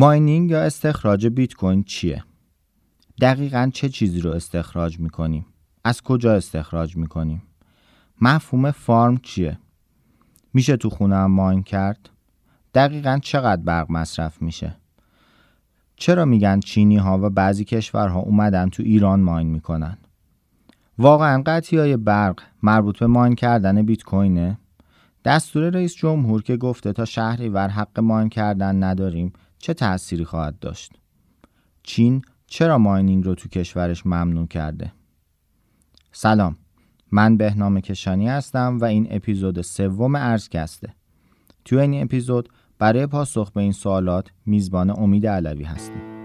ماینینگ یا استخراج بیت کوین چیه؟ دقیقا چه چیزی رو استخراج می‌کنیم؟ از کجا استخراج می‌کنیم؟ مفهوم فارم چیه؟ میشه تو خونه هم ماین کرد؟ دقیقا چقدر برق مصرف میشه؟ چرا میگن چینی ها و بعضی کشورها اومدن تو ایران ماین می‌کنن؟ واقعا قطعی های برق مربوط به ماین کردن بیت کوینه؟ دستور رئیس جمهور که گفته تا شهری ور حق ماین کردن نداریم چه تأثیری خواهد داشت؟ چین چرا ماینینگ رو تو کشورش ممنوع کرده؟ سلام من بهنام کشانی هستم و این اپیزود سوم ارزکسته تو این اپیزود برای پاسخ به این سوالات میزبان امید علوی هستیم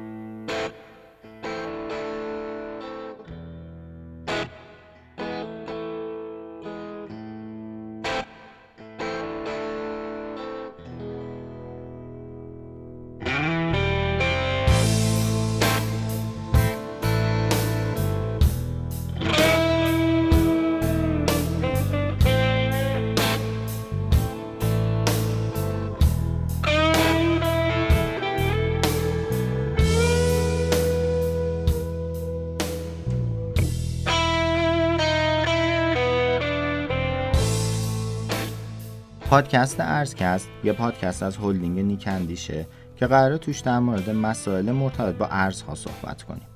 پادکست ارزکست یه پادکست از هلدینگ نیکندیشه که قراره توش در مورد مسائل مرتبط با ارزها صحبت کنیم.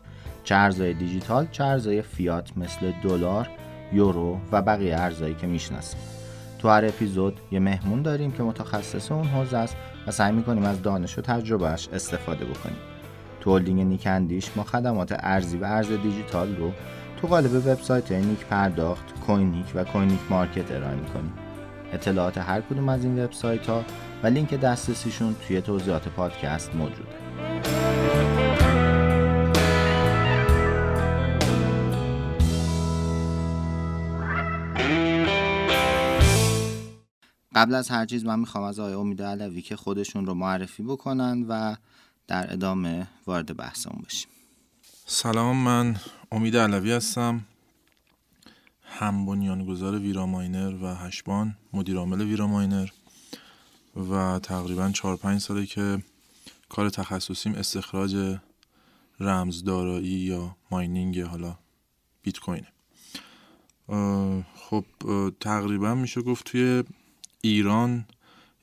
چه ارزهای دیجیتال چه ارزهای فیات مثل دلار یورو و بقیه ارزهایی که می‌شناسیم. تو هر اپیزود یه مهمون داریم که متخصص اون حوزه است و سعی می‌کنیم از دانش و تجربهش استفاده بکنیم. تو هلدینگ نیکندیش ما خدمات ارزی و ارز دیجیتال رو تو قالب وبسایت نیک پرداخت، کوینیک و کوینیک مارکت ارائه می‌کنیم. اطلاعات هر کدوم از این وبسایت ها و لینک دسترسیشون توی توضیحات پادکست موجوده. قبل از هر چیز من می‌خوام از آقای امید علوی که خودشون رو معرفی بکنن و در ادامه وارد بحثمون بشیم. سلام من امید علوی هستم. هم بنیانگذار ویرا ماینر و هشبان مدیرعامل ویرا ماینر و تقریبا 4 5 ساله که کار تخصصیم استخراج رمزدارایی یا ماینینگ حالا بیت کوینه خب تقریبا میشه گفت توی ایران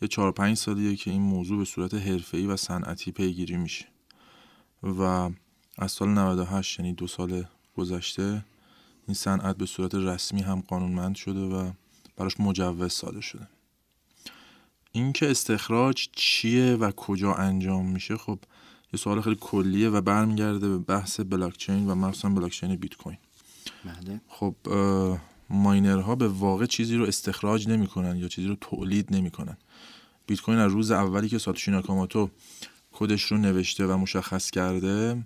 یه 4 5 سالیه که این موضوع به صورت حرفه‌ای و صنعتی پیگیری میشه و از سال 98 یعنی دو سال گذشته این صنعت به صورت رسمی هم قانونمند شده و براش مجوز صادر شده. اینکه استخراج چیه و کجا انجام میشه خب یه سوال خیلی کلیه و برمیگرده به بحث بلاکچین و مخصوصا بلاکچین بیت کوین بله. خب ماینرها به واقع چیزی رو استخراج نمی‌کنن یا چیزی رو تولید نمی‌کنن. بیت کوین از روز اولی که ساتوشی ناکاماتو کدش رو نوشته و مشخص کرده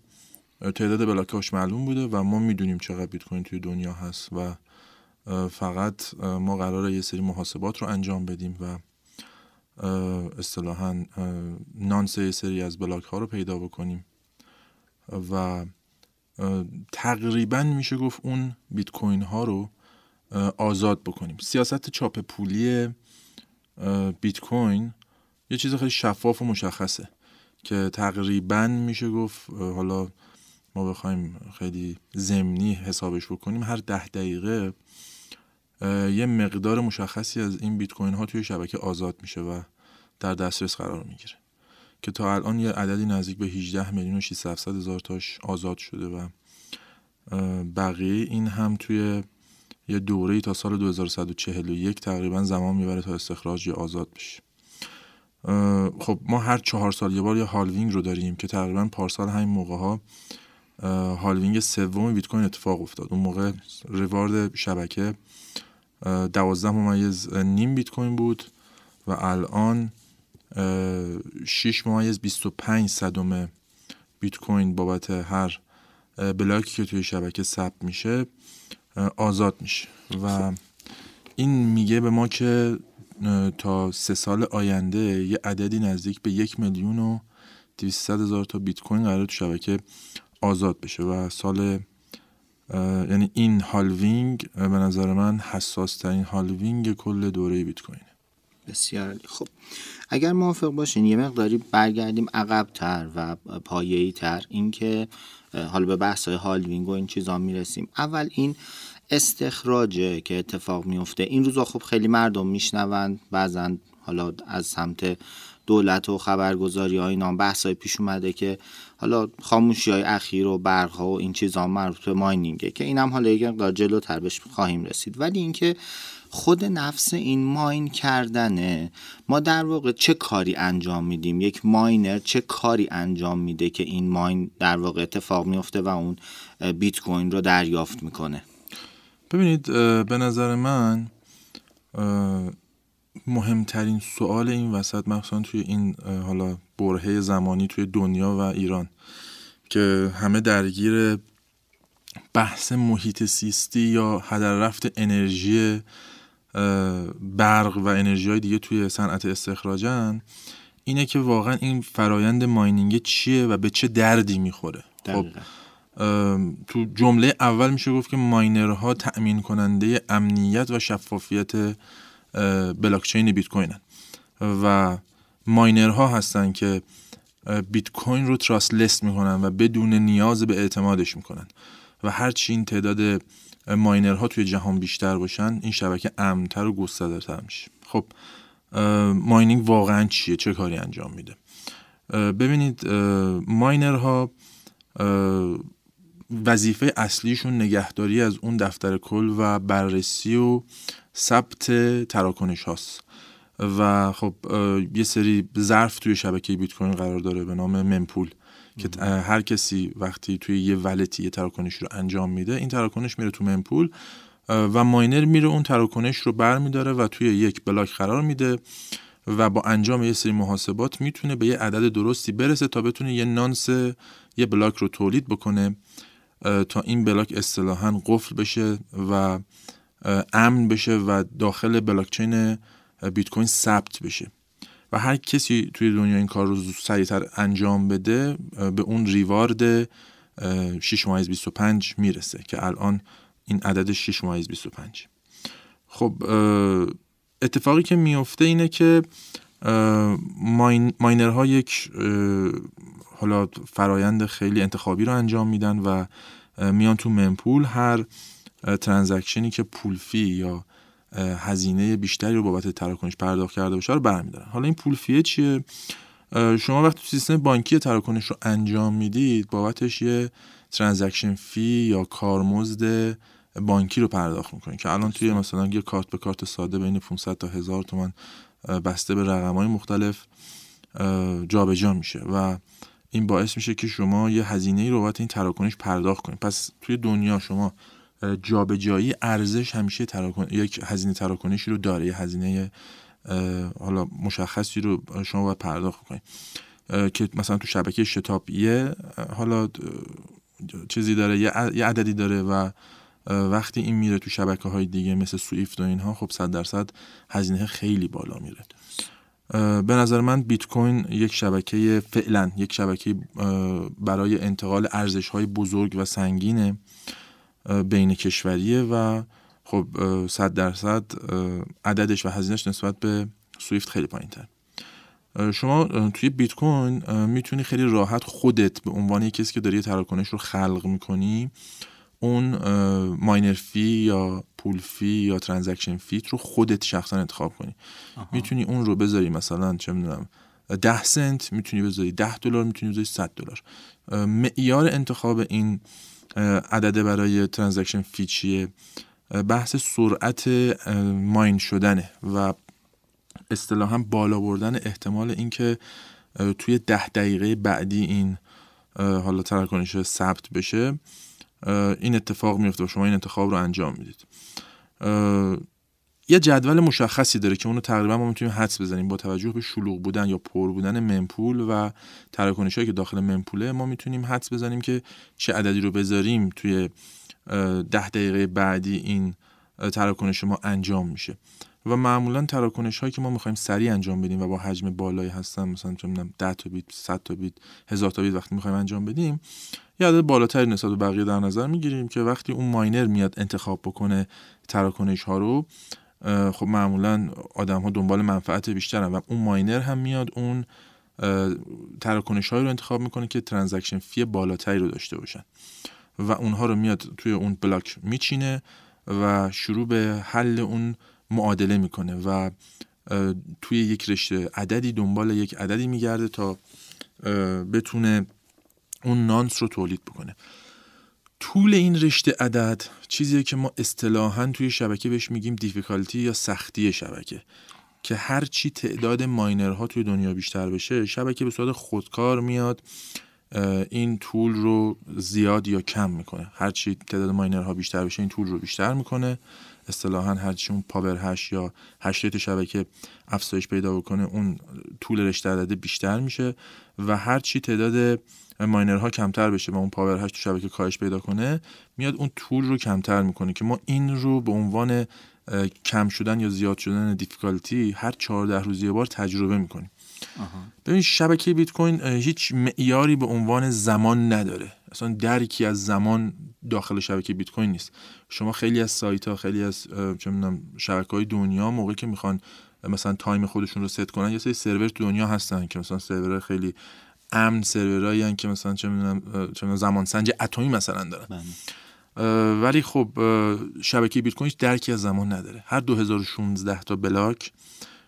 تعداد بلاکاش معلوم بوده و ما می‌دونیم چقدر بیت کوین توی دنیا هست و فقط ما قراره یه سری محاسبات رو انجام بدیم و اصطلاحا نانس یه سری از بلاک ها رو پیدا بکنیم و تقریبا میشه گفت اون بیت کوین ها رو آزاد بکنیم. سیاست چاپ پولی بیت کوین یه چیز خیلی شفاف و مشخصه که تقریبا میشه گفت حالا ما بخوایم خیلی زمینی حسابش بکنیم هر ده دقیقه یه مقدار مشخصی از این بیت کوین ها توی شبکه آزاد میشه و در دسترس قرار می‌گیره. که تا الان یه عددی نزدیک به 18 میلیون و 600 هزار تاش آزاد شده و بقیه این هم توی یه دوره تا سال 2141 تقریبا زمان می‌بره تا استخراج یا آزاد بشه. خب ما هر چهار سال یه بار یه halving رو داریم که تقریبا پارسال همین موقع ها halving سوم بیت کوین اتفاق افتاد. اون موقع reward شبکه دوازده ممیز نیم بیت کوین بود و الان 6 ممیز 25 صدم بیت کوین بابت هر بلاکی که توی شبکه ثبت میشه آزاد میشه. و این میگه به ما که تا سه سال آینده یه عددی نزدیک به یک میلیون و 200 هزار تا بیت کوین قرار تو شبکه آزاد بشه و سال یعنی این halving به نظر من حساس ترین halving کل دوره بیت کوینه بسیار خب اگر موافق باشین یه مقداری برگردیم عقبتر و پایه‌ای تر اینکه حالا به بحث های هالوینگ و این چیزا می‌رسیم. اول این استخراجه که اتفاق میفته این روزا خب خیلی مردم میشنوند بعضا حالا از سمت دولت و خبرگزاری های نام بحث های پیش اومده که حالا خاموشی های اخیر و برق ها و این چیزا مربوط به ماینینگه که اینم حالا یک مقدار جلوتر بهش خواهیم رسید. ولی اینکه خود نفس این ماین کردنه ما در واقع چه کاری انجام میدیم؟ یک ماینر چه کاری انجام میده که این ماین در واقع اتفاق میفته و اون بیت کوین رو دریافت می‌کنه؟ ببینید به نظر من مهمترین سوال این وسط مخصوصا توی این حالا برهه زمانی توی دنیا و ایران که همه درگیر بحث محیط سیستی یا هدر رفت انرژی برق و انرژی های دیگه توی صنعت استخراجن. اینه که واقعا این فرایند ماینینگ چیه و به چه دردی می‌خوره. خب تو جمله اول میشه گفت که ماینرها تأمین کننده امنیت و شفافیت بلاکچین بیت کوینن. و ماینرها هستن که بیت کوین رو تراسلس می‌کنن و بدون نیاز به اعتمادش می‌کنن. و هرچی این تعداد ماینرها توی جهان بیشتر باشن این شبکه امنتر و گسترده‌تر میشه. خب ماینینگ واقعا چیه؟ چه کاری انجام میده؟ ببینید ماینرها وظیفه اصلیشون نگهداری از اون دفتر کل و بررسی و ثبت تراکنش هاست. و خب یه سری ظرف توی شبکه بیت کوین قرار داره به نام ممپول که هر کسی وقتی توی یه wallet ی یه تراکنش رو انجام میده این تراکنش میره تو mempool و ماینر میره اون تراکنش رو بر میداره و توی یک بلاک قرار میده و با انجام یه سری محاسبات می‌تونه به یه عدد درستی برسه تا بتونه یه nonce یه بلاک رو تولید بکنه تا این بلاک اصطلاحا قفل بشه و امن بشه و داخل بلاکچین بیت کوین ثبت بشه. و هر کسی توی دنیا این کار رو سریعتر انجام بده به اون ریوارد 6 مایز 25 می‌رسه که الان این عدد 6 مایز 25 خب اتفاقی که میفته اینه که ماین، ماینرها یک حالا فرایند خیلی انتخابی رو انجام میدن و میان تو منپول هر ترانزکشنی که پولفی یا هزینه بیشتری رو بابت تراکنش پرداخت کرده باشه رو برمیدارن حالا این pool fee ه چیه؟ شما وقتی تو سیستم بانکی تراکنش رو انجام می‌دید بابتش یه transaction fee یا کارمزد بانکی رو پرداخت می‌کنید که الان توی مثلا یه کارت به کارت ساده بین 500 تا 1000 تومن بسته به رقم های مختلف جابجا جا میشه و این باعث میشه که شما یه هزینه ای رو بابت این تراکنش پرداخت کنید. پس توی دنیا شما جابجایی ارزش همیشه تراکن... یک هزینه تراکنشی رو داره یه هزینه حالا مشخصی رو شما باید پرداخت کنید. که مثلا تو شبکه شتابیه حالا چیزی داره یه عددی داره و وقتی این میره تو شبکه های دیگه مثل سویفت و اینها خب صد درصد هزینه خیلی بالا میره. به نظر من بیت کوین یک شبکه فعلا یک شبکه برای انتقال ارزش های بزرگ و سنگینه. بین کشوریه و خب صد درصد عددش و هزینهش نسبت به سویفت خیلی پایین تر شما توی بیت کوین می‌تونی خیلی راحت خودت به عنوان کسی که داری تراکنش رو خلق می‌کنی اون miner fee یا pool fee یا transaction fee ت رو خودت شخصا انتخاب کنی. می‌تونی اون رو بذاری مثلا چه می‌دونم ده سنت می‌تونی بذاری ده دلار می‌تونی بذاری 100 دلار. معیار انتخاب این عدده برای ترانزکشن فی چیه بحث سرعت ماین شدنه و اصطلاحا بالا بردن احتمال اینکه توی ده دقیقه بعدی این حالا تراکنش ثبت بشه. این اتفاق میفته و شما این انتخاب رو انجام می‌دید. یه جدول مشخصی داره که اونو تقریبا ما می‌تونیم حدس بزنیم. با توجه به شلوغ بودن یا پر بودن منپول و تراکنش که داخل منپوله ما می‌تونیم حدس بزنیم که چه عددی رو بذاریم توی ده دقیقه بعدی این تراکنش ما انجام میشه. و معمولا تراکنش هایی که ما می‌خوایم سریع انجام بدیم و با حجم بالایی هستن مثلا چه 10 تا بیت 100 تا بیت 1000 تا بیت وقتی می‌خوایم انجام بدیم یه عدد بالاتری نسبت به بقیه در نظر می‌گیریم که وقتی اون ماینر میاد انتخاب بکنه تراکنش ها رو خب معمولا آدم ها دنبال منفعت بیشترن و اون ماینر هم میاد اون تراکنش های رو انتخاب می‌کنه که transaction fee بالاتری رو داشته باشن و اونها رو میاد توی اون بلاک میچینه و شروع به حل اون معادله می‌کنه و توی یک رشته عددی دنبال یک عددی میگرده تا بتونه اون nonce رو تولید بکنه. طول این رشته عدد چیزیه که ما اصطلاحا توی شبکه بهش میگیم difficulty یا سختی شبکه. که هر چی تعداد ماینرها توی دنیا بیشتر بشه شبکه به صورت خودکار میاد این طول رو زیاد یا کم می‌کنه. هر چی تعداد ماینرها بیشتر بشه این طول رو بیشتر می‌کنه. اصطلاحا هر چی اون power hash یا hash شبکه افزایش پیدا بکنه اون طول رشته عدده بیشتر میشه. و هر چی تعداد ماینرها کمتر بشه و اون power hash تو شبکه کاهش پیدا کنه میاد اون طول رو کمتر می‌کنه که ما این رو به عنوان کم شدن یا زیاد شدن difficulty هر 14 روز یه بار تجربه می‌کنیم. ببین شبکه بیت کوین هیچ معیاری به عنوان زمان نداره. اصلا درکی از زمان داخل شبکه بیت کوین نیست. شما خیلی از سایت ها خیلی از چه شبکه های دنیا موقعی که می‌خوان مثلا time خودشون رو ست کنن یه سری سرور تو دنیا هستن که مثلا سرور خیلی امن سرورایی که مثلا چه می‌دونم زمان سنج اتمی مثلا دارن. بله. ولی خب شبکه بیت کوین درکی از زمان نداره. هر 2016 تا بلاک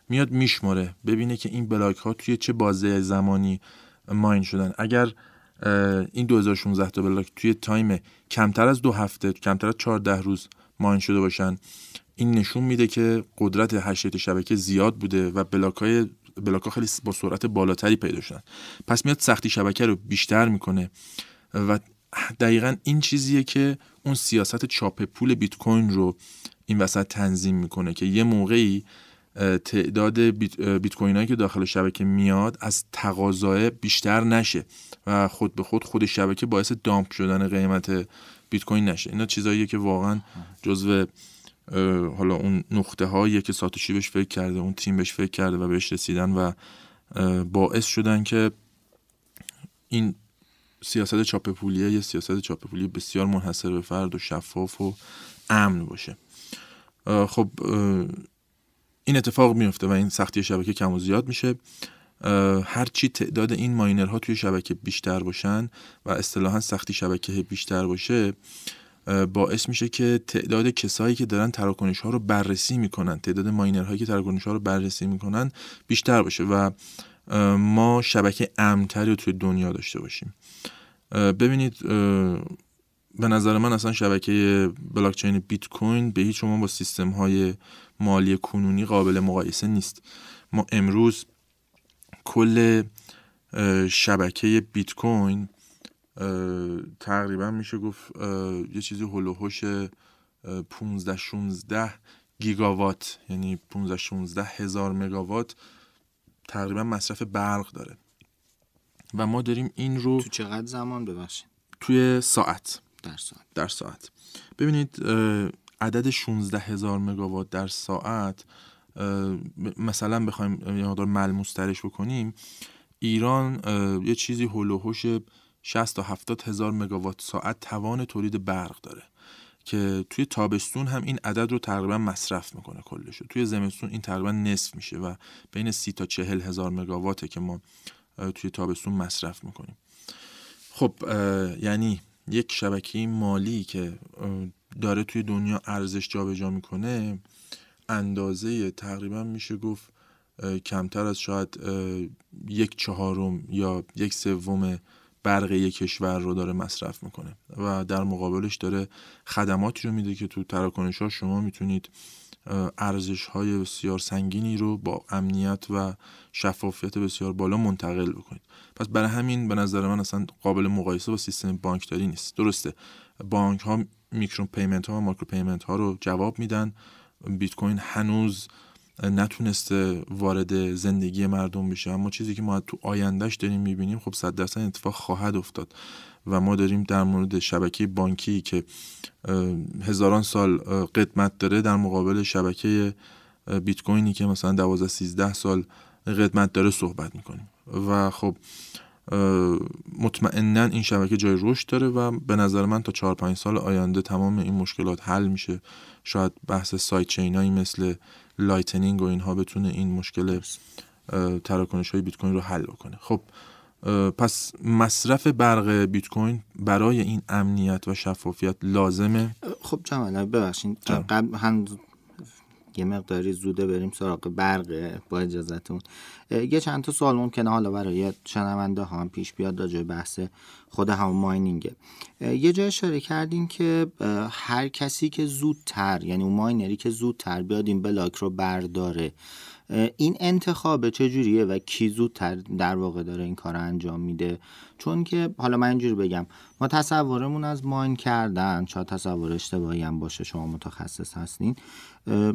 میاد میشماره. ببینه که این بلاک ها توی چه بازه زمانی mine شدن. اگر این 2016 تا بلاک توی time کمتر از دو هفته کمتر از 14 روز ماین شده باشن این نشون میده که قدرت هشت شبکه زیاد بوده و بلاک های بلاک ها خیلی با سرعت بالاتری پیدا شدن. پس میاد سختی شبکه رو بیشتر می‌کنه و دقیقا این چیزیه که اون سیاست چاپ پول بیت کوین رو این وسط تنظیم می‌کنه که یه موقعی تعداد بیت کوین هایی که داخل شبکه میاد از تقاضای بیشتر نشه و خود به خود خود شبکه باعث دامپ شدن قیمت بیت کوین نشه. اینا چیزاییه که واقعا جزو حالا اون نقطه هایی که ساتوشی بهش فکر کرده اون تیم بهش فکر کرده و بهش رسیدن و باعث شدن که این سیاست چاپ پولیه یه سیاست چاپ پولی بسیار منحصر به فرد و شفاف و امن باشه. خب این اتفاق میفته و این سختی شبکه کم و زیاد میشه. هرچی تعداد این ماینرها توی شبکه بیشتر باشن و اصطلاحا سختی شبکه بیشتر باشه باعث میشه که تعداد کسایی که دارن تراکنش ها رو بررسی می‌کنن تعداد ماینرهایی که تراکنش ها رو بررسی می‌کنن بیشتر باشه و ما شبکه امنتری رو توی دنیا داشته باشیم. ببینید به نظر من اصلا شبکه بلاکچین بیت کوین به هیچ شما با سیستم های مالی کنونی قابل مقایسه نیست. ما امروز کل شبکه بیت کوین تقریبا میشه گفت یه چیزی هلوهوش 15 16 گیگاوات یعنی 15 16 هزار مگاوات تقریبا مصرف برق داره. و ما داریم این رو تو چقدر زمان ببخشید؟ توی ساعت. در ساعت. در ساعت. ببینید عدد 16 هزار مگاوات در ساعت مثلا بخوایم یه مقدار ملموس ترش بکنیم ایران یه چیزی هلوهوش 60 تا 70 هزار مگاوات ساعت توان تولید برق داره که توی تابستون هم این عدد رو تقریبا مصرف می‌کنه کلشو توی زمستون این تقریبا نصف میشه و بین 30 تا 40 هزار مگاواته که ما توی تابستون مصرف می‌کنیم. خب یعنی یک شبکه مالی که داره توی دنیا ارزش جابجا می‌کنه اندازه تقریبا میشه گفت کمتر از شاید یک چهارم یا یک سوم برق یک کشور رو داره مصرف می‌کنه و در مقابلش داره خدماتی رو میده که تو تراکنش ها شما می‌تونید ارزش های بسیار سنگینی رو با امنیت و شفافیت بسیار بالا منتقل بکنید. پس برای همین به نظر من اصلا قابل مقایسه با سیستم بانکداری نیست. درسته بانک ها micro payment ها و macro payment ها رو جواب میدن. بیت کوین هنوز نتونسته وارد زندگی مردم بشه. اما چیزی که ما تو آیندهش داریم می‌بینیم خب صد درصد اتفاق خواهد افتاد و ما داریم در مورد شبکه بانکی که هزاران سال قدمت داره در مقابل شبکه بیت کوینی که مثلا 12 13 سال قدمت داره صحبت می‌کنیم. و خب مطمئنا این شبکه جای رشد داره و به نظر من تا 4 5 سال آینده تمام این مشکلات حل میشه. شاید بحث side chain هایی مثل Lightning و اینها بتونه این مشکل تراکنش های بیت کوین رو حل بکنه. خب پس مصرف برق بیت کوین برای این امنیت و شفافیت لازمه؟ خب جمال ببخشید قبل یه مقداری زوده بریم سراغ برق با اجازتون. یه چند تا سوال ممکنه حالا برای شنونده ها هم پیش بیاد راجع بحث خود همون ماینینگه. یه جای اشاره کردیم که هر کسی که زودتر یعنی اون ماینری که زودتر بیاد این بلاک رو برداره. این انتخاب چجوریه و کی زودتر در واقع داره این کار انجام میده؟ چون که حالا من اینجوری بگم ما تصورمون از ماین کردن شاید تصور اشتباهی هم باشه شما متخصص هستین.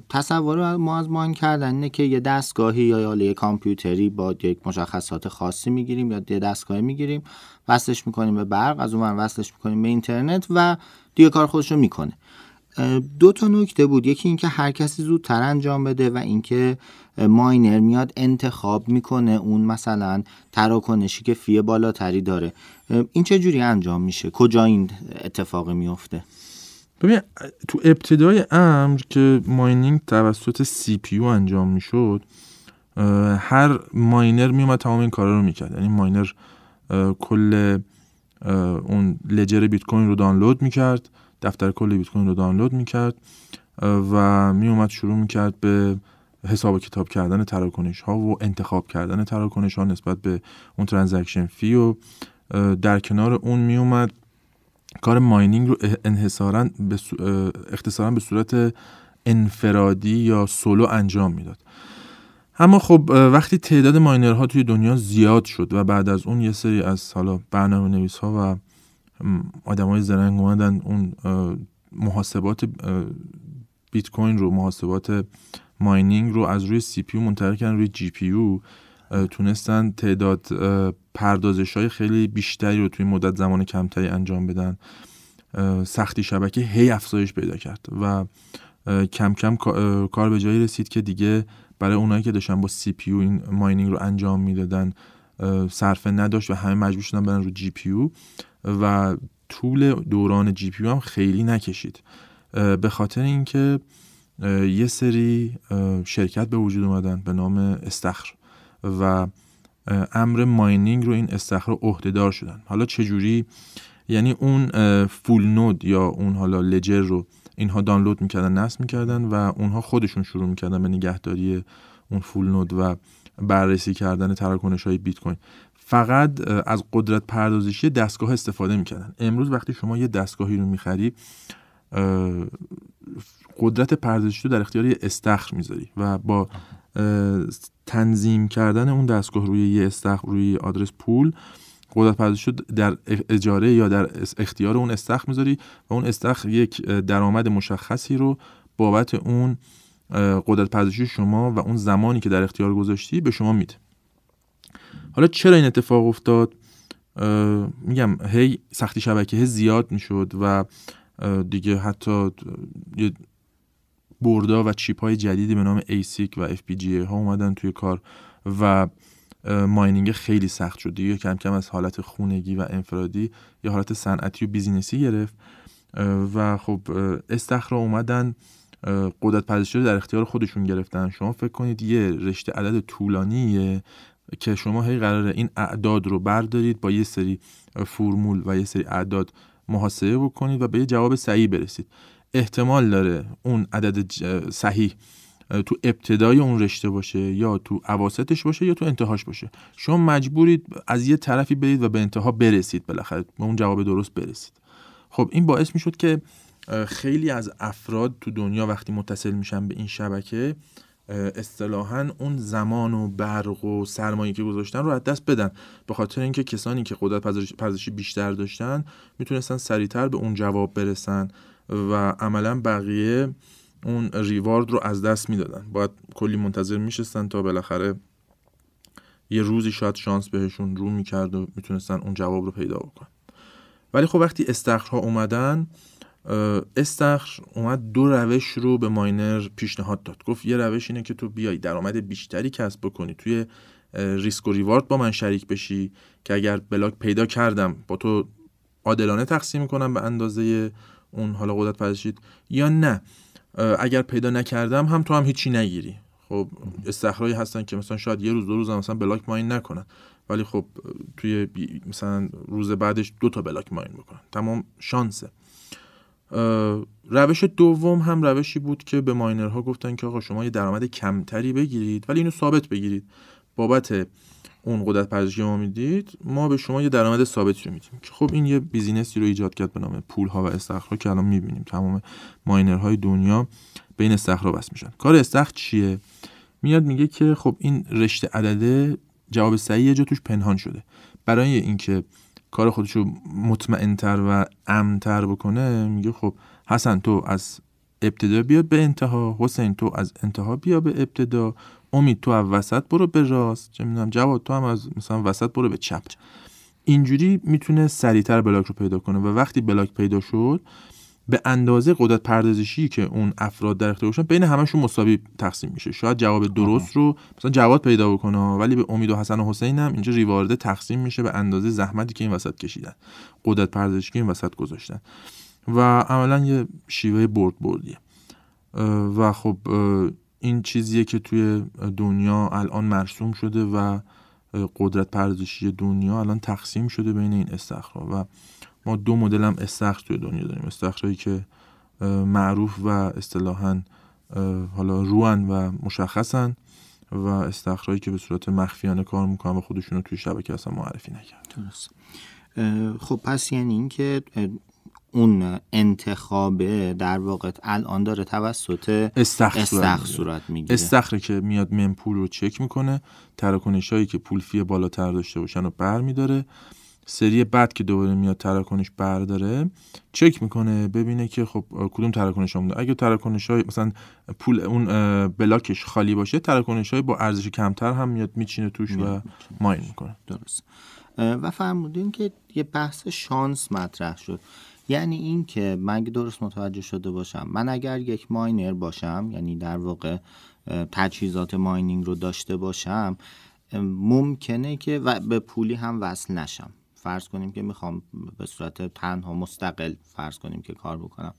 تصور ما از ماین کردن اینه که یه دستگاهی یا یه کامپیوتری با یک مشخصات خاصی می‌گیریم یا یه دستگاهی می‌گیریم وصلش می‌کنیم به برق از اون وصلش می‌کنیم به اینترنت و دیگه کار خودش رو می‌کنه دو تا نکته بود. یکی اینکه هر کسی زودتر انجام بده و اینکه ماینر میاد انتخاب می‌کنه اون مثلا تراکنشی که فی بالاتری داره. این چه جوری انجام میشه؟ کجا این اتفاق میفته ببین تو ابتدای امر که ماینینگ توسط CPU انجام می‌شد هر ماینر میومد تمام این کارا رو می‌کرد. یعنی ماینر کل اون ledger بیت کوین رو دانلود می‌کرد دفتر کل بیت کوین رو دانلود می‌کرد و میومد شروع می‌کرد به حساب کتاب کردن تراکنش ها و انتخاب کردن تراکنش ها نسبت به اون transaction fee و در کنار اون میومد کار ماینینگ رو انحصارا به اختصارا به صورت انفرادی یا سولو انجام می‌داد. اما خب وقتی تعداد ماینرها توی دنیا زیاد شد و بعد از اون یه سری از حالا برنامه نویس ها و های زرنگ اومدن اون محاسبات بیت کوین رو محاسبات ماینینگ رو از روی CPU منتقل کردن روی GPU تونستن تعداد پردازش های خیلی بیشتری رو توی مدت زمان کمتری انجام بدن. سختی شبکه هی افزایش پیدا کرد و کم کم کار به جایی رسید که دیگه برای اونایی که داشتن با CPU این ماینینگ رو انجام می‌دادن صرفه نداشت و همه مجبور شدن برن رو GPU و طول دوران GPU هم خیلی نکشید. به خاطر اینکه یه سری شرکت به وجود اومدن به نام استخر. و امر ماینینگ رو این استخر عهدهدار شدن. حالا چجوری؟ یعنی اون فول نود یا اون حالا لجر رو اینها دانلود می‌کردن نصب می‌کردن و اونها خودشون شروع می‌کردن به نگهداری اون فول نود و بررسی کردن تراکنش های بیت کوین. فقط از قدرت پردازشی دستگاه استفاده می‌کردن. امروز وقتی شما یه دستگاهی رو می‌خری قدرت پردازشی رو در اختیار یه استخر می‌ذاری و با تنظیم کردن اون دستگاه روی یه استخر روی آدرس پول قدرت پردازشی در اجاره یا در اختیار اون استخر می‌ذاری و اون استخر یک درآمد مشخصی رو بابت اون قدرت پردازشی شما و اون زمانی که در اختیار گذاشتی به شما میده. حالا چرا این اتفاق افتاد؟ میگم هی سختی شبکه زیاد می‌شد و دیگه حتی بردا و چیپ های جدیدی به نام ASIC و FPGA ها اومدن توی کار و ماینینگ خیلی سخت شد دیگه. کم کم از حالت خونگی و انفرادی یا حالت صنعتی و بیزینسی گرفت. و خب استخرا اومدن قدرت پردازشی رو در اختیار خودشون گرفتن. شما فکر کنید یه رشته عدد طولانیه که شما هی قراره این اعداد رو بردارید با یه سری فرمول و یه سری اعداد محاسبه بکنید و به یه جواب صحیح برسید. احتمال داره اون عدد صحیح تو ابتدای اون رشته باشه یا تو عواستش باشه یا تو انتهاش باشه. شما مجبورید از یه طرفی برید و به انتها برسید بالاخره به اون جواب درست برسید. خب این باعث می‌شد که خیلی از افراد تو دنیا وقتی متصل میشن به این شبکه اصطلاحا اون زمان و برق و سرمایه که گذاشتن رو از دست بدن. به خاطر اینکه کسانی که قدرت پذیرشی بیشتر داشتن می‌تونستن سریعتر به اون جواب برسن. و عملا بقیه اون ریوارد رو از دست می‌دادن. باید کلی منتظر میشستن تا بالاخره یه روزی شاید شانس بهشون رو می‌کرد و می‌تونستن اون جواب رو پیدا بکنن. ولی خب وقتی استخرها اومدن استخر اومد دو روش رو به ماینر پیشنهاد داد. گفت یه روش اینه که تو بیای درآمد بیشتری کسب بکنی. توی ریسک و ریوارد با من شریک بشی که اگر بلاک پیدا کردم با تو عادلانه تقسیم کنم به اندازه اون حالا قدرت پردازشید یا نه. اگر پیدا نکردم هم تو هم هیچی نگیری. خب استخرایی هستن که مثلا شاید یه روز دو روز هم مثلا بلاک ماین نکنن. ولی خب توی مثلا روز بعدش دو تا بلاک ماین بکنن. تمام شانسه روش دوم هم روشی بود که به ماینرها گفتن که آقا شما یه درآمد کمتری بگیرید ولی اینو ثابت بگیرید. بابت اون قدرت پردازشی ما می‌دید ما به شما یه درآمد ثابتی رو میدیم. که خب این یه بیزینسی رو ایجاد کرد به نام پول ها و استخرها که الان می‌بینیم. تمام ماینرهای دنیا به این استخرها بس میشن. کار استخر چیه؟ میاد میگه که خب این رشته عدده جواب صحیح جا توش پنهان شده. برای اینکه کار خودش رو مطمئنتر و امنتر بکنه میگه خب حسن تو از ابتدا بیا به انتها حسین تو از انتها بیا به ابتدا. امید تو از وسط برو به راست. چه می‌دونم جواد تو هم از مثلا وسط برو به چپ. اینجوری می‌تونه سریعتر بلاک رو پیدا کنه و وقتی بلاک پیدا شد به اندازه قدرت پردازشی که اون افراد در اختیارشون بین همشون مساوی تقسیم میشه. شاید جواب درست رو مثلا جواد پیدا بکنه ولی به امید و حسن و حسین هم اینجا ریوارده تقسیم میشه به اندازه زحمتی که این وسط کشیدن. قدرت پردازشی که این وسط گذاشتن. و عملا یه شیوه برد بردیه. و خب این چیزیه که توی دنیا الان مرسوم شده و قدرت پردازشی دنیا الان تقسیم شده بین این استخرها و ما دو مدل هم استخر توی دنیا داریم. استخرهایی که معروف و اصطلاحا حالا روان و مشخصن و استخرهایی که به صورت مخفیانه کار می‌کنن و خودشون رو توی شبکه اصلا معرفی نکردن. خب پس یعنی اینکه اون انتخابه در واقع الان داره توسط استخر, استخر صورت می‌گیره. استخره که میاد پول رو چک می‌کنه تراکنش هایی که پول فی بالاتر داشته باشن رو بر میداره سری بعد که دوباره میاد تراکنش برداره چک می‌کنه ببینه که خب کدوم تراکنش ها اگه تراکنش های مثلا پول اون بلاکش خالی باشه تراکنش های با ارزش کمتر هم میاد میچینه توش و ماین می‌کنه. درست و فرمودین که یه بحث شانس مطرح شد. یعنی این که من درست متوجه شده باشم من اگر یک ماینر باشم یعنی در واقع تجهیزات ماینینگ رو داشته باشم ممکنه که و به پولی هم وصل نشم. فرض کنیم که می‌خوام به صورت تنها مستقل فرض کنیم که کار بکنم.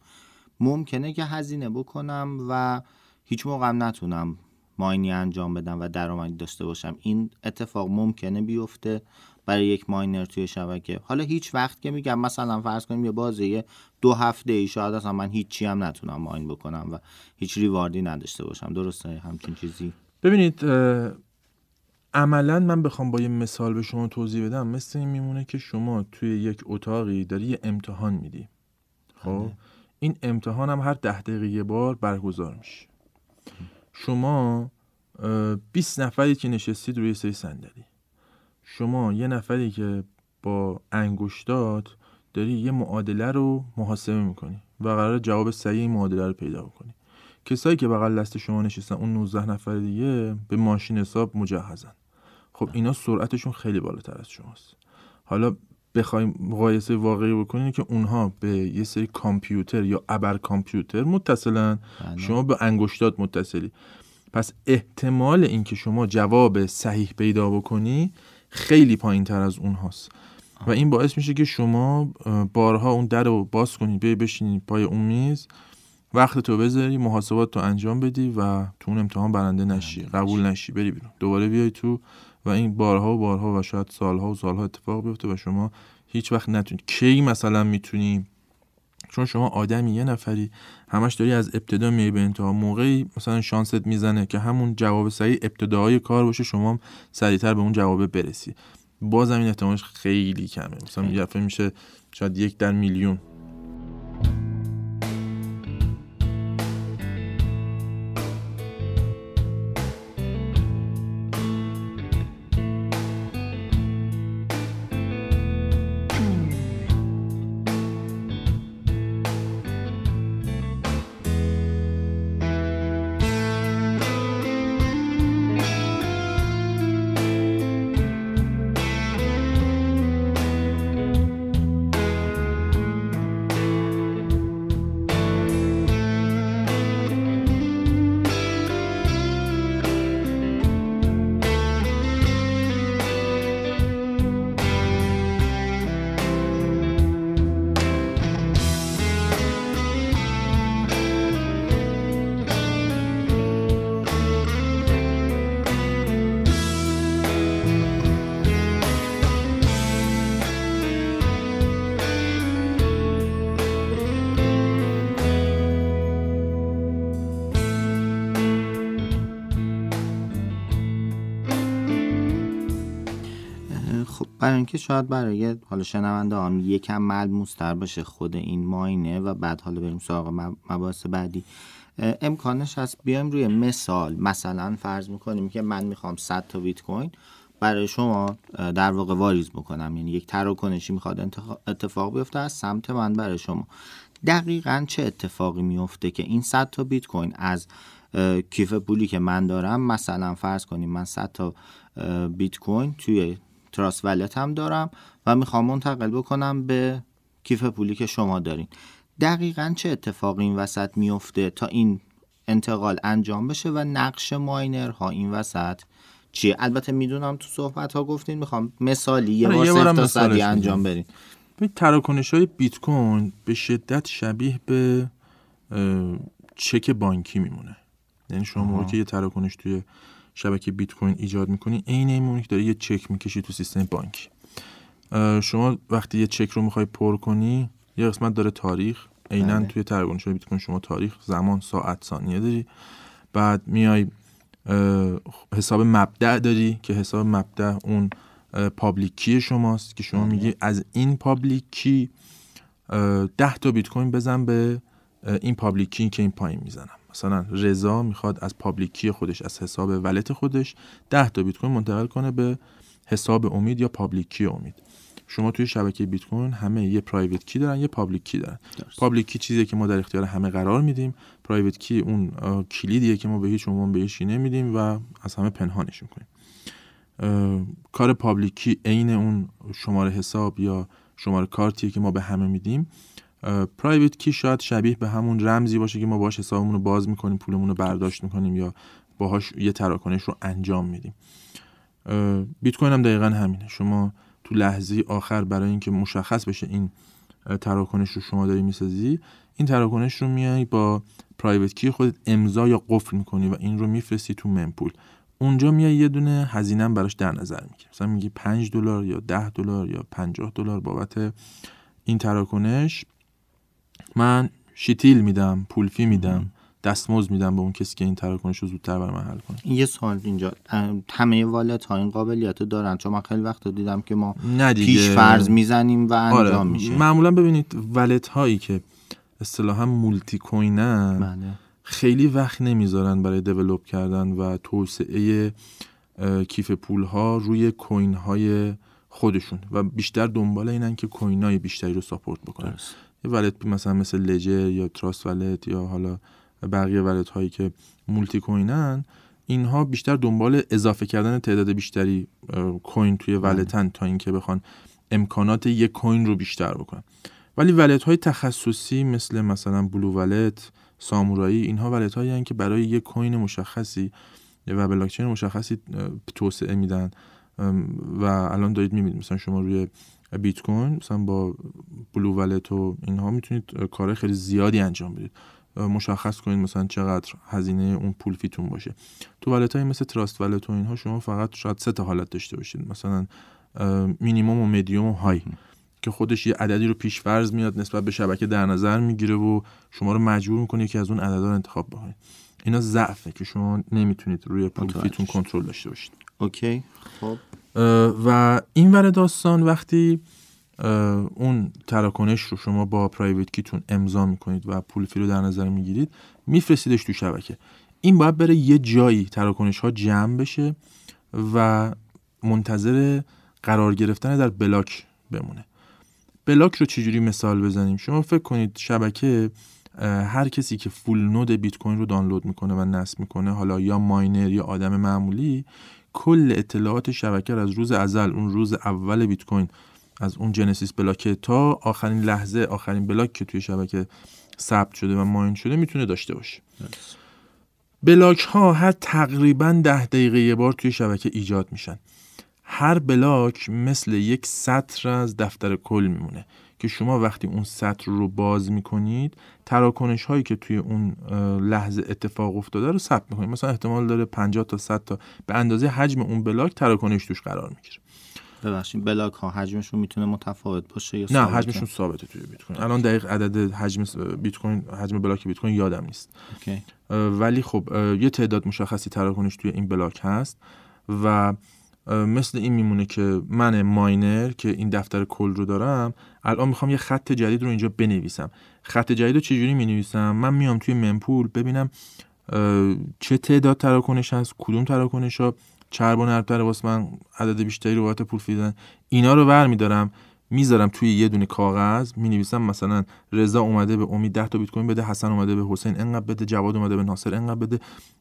ممکنه که هزینه بکنم و هیچ موقع نتونم ماینی انجام بدم و درآمدی داشته باشم. این اتفاق ممکنه بیفته. برای یک ماینر توی شبکه. حالا هیچ وقت که میگم مثلا فرض کنیم یه بازه دو هفته ای شاید اصلا من هیچی هم نتونم ماین بکنم و هیچ ریواردی نداشته باشم. درسته همچین چیزی؟ ببینید عملا من بخوام با یه مثال به شما توضیح بدم. مثل این میمونه که شما توی یک اتاقی داری یه امتحان میدی. خب؟ بله. این امتحان هم هر ده دقیقه یه بار برگزار میشه. شما 20 نفری که نشستید روی سری صندلی. شما یه نفری که با انگشتات داری یه معادله رو محاسبه می‌کنی و قرار جواب صحیح این معادله رو پیدا بکنی. کسایی که بغل دست شما نشستن اون 19 نفر دیگه به ماشین حساب مجهزن. خب اینا سرعتشون خیلی بالاتر از شماست. حالا بخوایم مقایسه واقعی بکنید که اونها به یه سری کامپیوتر یا ابر کامپیوتر متصلن. بله. شما به انگشتات متصلی. پس احتمال اینکه شما جواب صحیح پیدا بکنی خیلی پایین تر از اونهاست و این باعث میشه که شما بارها اون در رو باز کنید بیای بشینید پای اون میز وقت تو بذاری محاسبات تو انجام بدی و تو اون امتحان برنده نشی قبول نشی بری بیرون. دوباره بیای تو و این بارها و بارها و شاید سالها و سالها اتفاق بیفته و شما هیچ وقت نتونید کی مثلا می‌تونی چون شما آدمی یه نفری همش داری از ابتدا میای به انتها. موقعی مثلا شانست می‌زنه که همون جواب صحیح ابتدای کار باشه شما سریعتر به اون جوابه برسی. باز این احتمالش خیلی کمه. مثلا یه میشه شاید یک در میلیون. برای اینکه شاید برای حالا شنونده هم یکم ملموس تر باشه خود این ماینه و بعد حالا بریم سراغ مباحث بعدی. امکانش هست بیایم روی مثال. مثلا فرض می‌کنیم که من می‌خوام 100 تا بیت کوین برای شما در واقع واریز بکنم. یعنی یک تراکنشی می‌خواد اتفاق بیفته از سمت من برای شما. دقیقا چه اتفاقی میفته که این 100 تا بیت کوین از کیف پولی که من دارم مثلا فرض کنیم من 100 تا بیت کوین توی تراس ولت هم دارم و می‌خوام منتقل بکنم به کیف پولی که شما دارین. دقیقا چه اتفاقی این وسط میفته تا این انتقال انجام بشه و نقش ماینر ها این وسط چیه؟ البته می‌دونم تو صحبت ها گفتین می‌خوام مثالی یه آره، بار تا صدی انجام برین. تراکنش های بیت کوین به شدت شبیه به چک بانکی میمونه. یعنی شما موقعی که یه تراکنش توی شبکه بیت کوین ایجاد می‌کنی عین این که داری یه چک می‌کشی تو سیستم بانکی شما وقتی یه چک رو می‌خوای پر کنی یه قسمت داره تاریخ عینا بله. توی تراکنش بیت کوین شما تاریخ زمان ساعت ثانیه داری بعد میای حساب مبدأ داری که حساب مبدأ اون public key شماست که شما بله. میگی از این public key ده تا بیت کوین بزن به این public key که این پایین می‌زنم مثلا رضا می‌خواد از public key خودش از حساب wallet خودش ده تا بیت کوین منتقل کنه به حساب امید یا public key امید. شما توی شبکه بیت کوین همه یه private key دارن یه public key دارن. public key چیزیه که ما در اختیار همه قرار میدیم private key اون کلیدیه که ما به هیچ عنوان بهش نمیدیم و از همه پنهانش می‌کنیم. کار public key عین اون شماره حساب یا شماره کارتیه که ما به همه میدیم. پرایوت کی شاید شبیه به همون رمزی باشه که ما باش حسابمون رو باز می‌کنیم پولمون رو برداشت می‌کنیم یا باهاش یه تراکنش رو انجام میدیم. بیت کوین هم دقیقا همینه. شما تو لحظه آخر برای اینکه مشخص بشه این تراکنش رو شما داری می‌سازی این تراکنش رو میای با پرایوت کی خودت امضا یا قفل می‌کنی و این رو میفرستی تو ممپول اونجا میای یه دونه هزینه براش در نظر می‌گیری. مثلا میگی 5 دلار یا 10 دلار یا 50 دلار بابت این تراکنش. من شیتیل میدم پولفی میدم دستمزد میدم به اون کسی که این تراکنش رو زودتر برای من حل کنه. یه سوال اینجا. همه والت ها این قابلیت دارن؟ چون من خیلی وقت دیدم که ما پیش فرض می‌زنیم و انجام آره. میشه. معمولا ببینید والت هایی که اصطلاحا مولتی کوینن بله. خیلی وقت نمی‌ذارن برای develop کردن و توسعه کیف پول ها روی coin های خودشون و بیشتر دنبال اینن که coin های بیشتری رو support بکنن. یه wallet مثلا مثل لجر یا تراست ولت یا حالا بقیه wallet هایی که multi coin ن اینها بیشتر دنبال اضافه کردن تعداد بیشتری coin توی wallet ن تا اینکه بخوان امکانات یک coin رو بیشتر بکنن. ولی ولت های تخصصی مثل مثلا بلو ولت سامورایی اینها ولت هایی که برای یک کوین مشخصی و بلاکچین مشخصی توسعه میدن. و الان دارید می‌بینید مثلا شما روی بیت کوین مثلا با بلو ولت و اینها می‌تونید کار خیلی زیادی انجام بدید. مشخص کنید مثلا چقدر هزینه اون پول فیتون باشه. تو ولت های مثل تراست ولت و اینها شما فقط شاید سه تا حالت داشته باشید. مثلا مینیمم و مدیوم و high که خودش یه عددی رو پیش فرض میاد نسبت به شبکه در نظر می‌گیره و شما رو مجبور می‌کنه که از اون عددا رو انتخاب بکنید اینا ضعفه که شما نمی‌تونید روی پول fee تون کنترل داشته باشید. okay. خب. و این ور داستان وقتی اون تراکنش رو شما با private key تون امضا می‌کنید و پول fee رو در نظر می‌گیرید میفرستیدش تو شبکه. این باید بره یه جایی تراکنش ها جمع بشه و منتظر قرار گرفتن در بلاک بمونه. بلاک رو چجوری مثال بزنیم؟ شما فکر کنید شبکه هر کسی که full node بیت کوین رو دانلود می‌کنه و نصب می‌کنه حالا یا ماینر یا آدم معمولی کل اطلاعات شبکه از روز ازل اون روز اول بیت کوین از اون genesis block تا آخرین لحظه آخرین بلاک که توی شبکه ثبت شده و mine شده می‌تونه داشته باشه. بلاک ها هر تقریبا ده دقیقه یه بار توی شبکه ایجاد میشن. هر بلاک مثل یک سطر از دفتر کل میمونه. که شما وقتی اون سطر رو باز می‌کنید تراکنش هایی که توی اون لحظه اتفاق افتاده رو ثبت می‌کنید. مثلا احتمال داره 50 تا 100 تا به اندازه حجم اون بلاک تراکنش توش قرار می‌گیره. ببخشید بلاک ها حجمشون می‌تونه متفاوت باشه یا نه حجمشون ثابته توی بیت کوین. الان دقیق عدد حجم بیت کوین حجم بلاک بیت کوین یادم نیست. ولی خب یه تعداد مشخصی تراکنش توی این بلاک هست و مثل این میمونه که من ماینر که این دفتر کل رو دارم الان می‌خوام یه خط جدید رو اینجا بنویسم. خط جدید رو چجوری می‌نویسم؟ من میام توی mempool ببینم چه تعداد تراکنش هست کدوم تراکنش ها چرب و نرمتر واسه من عدد بیشتری رو بابت پول fee دن. اینا رو ور میدارم می‌ذارم توی یه دونه کاغذ می نویسم مثلا رضا اومده به امید 10 تا بیت کوین بده حسن اومده به حسین انقدر بده جواد اومده به ناصر انقدر بده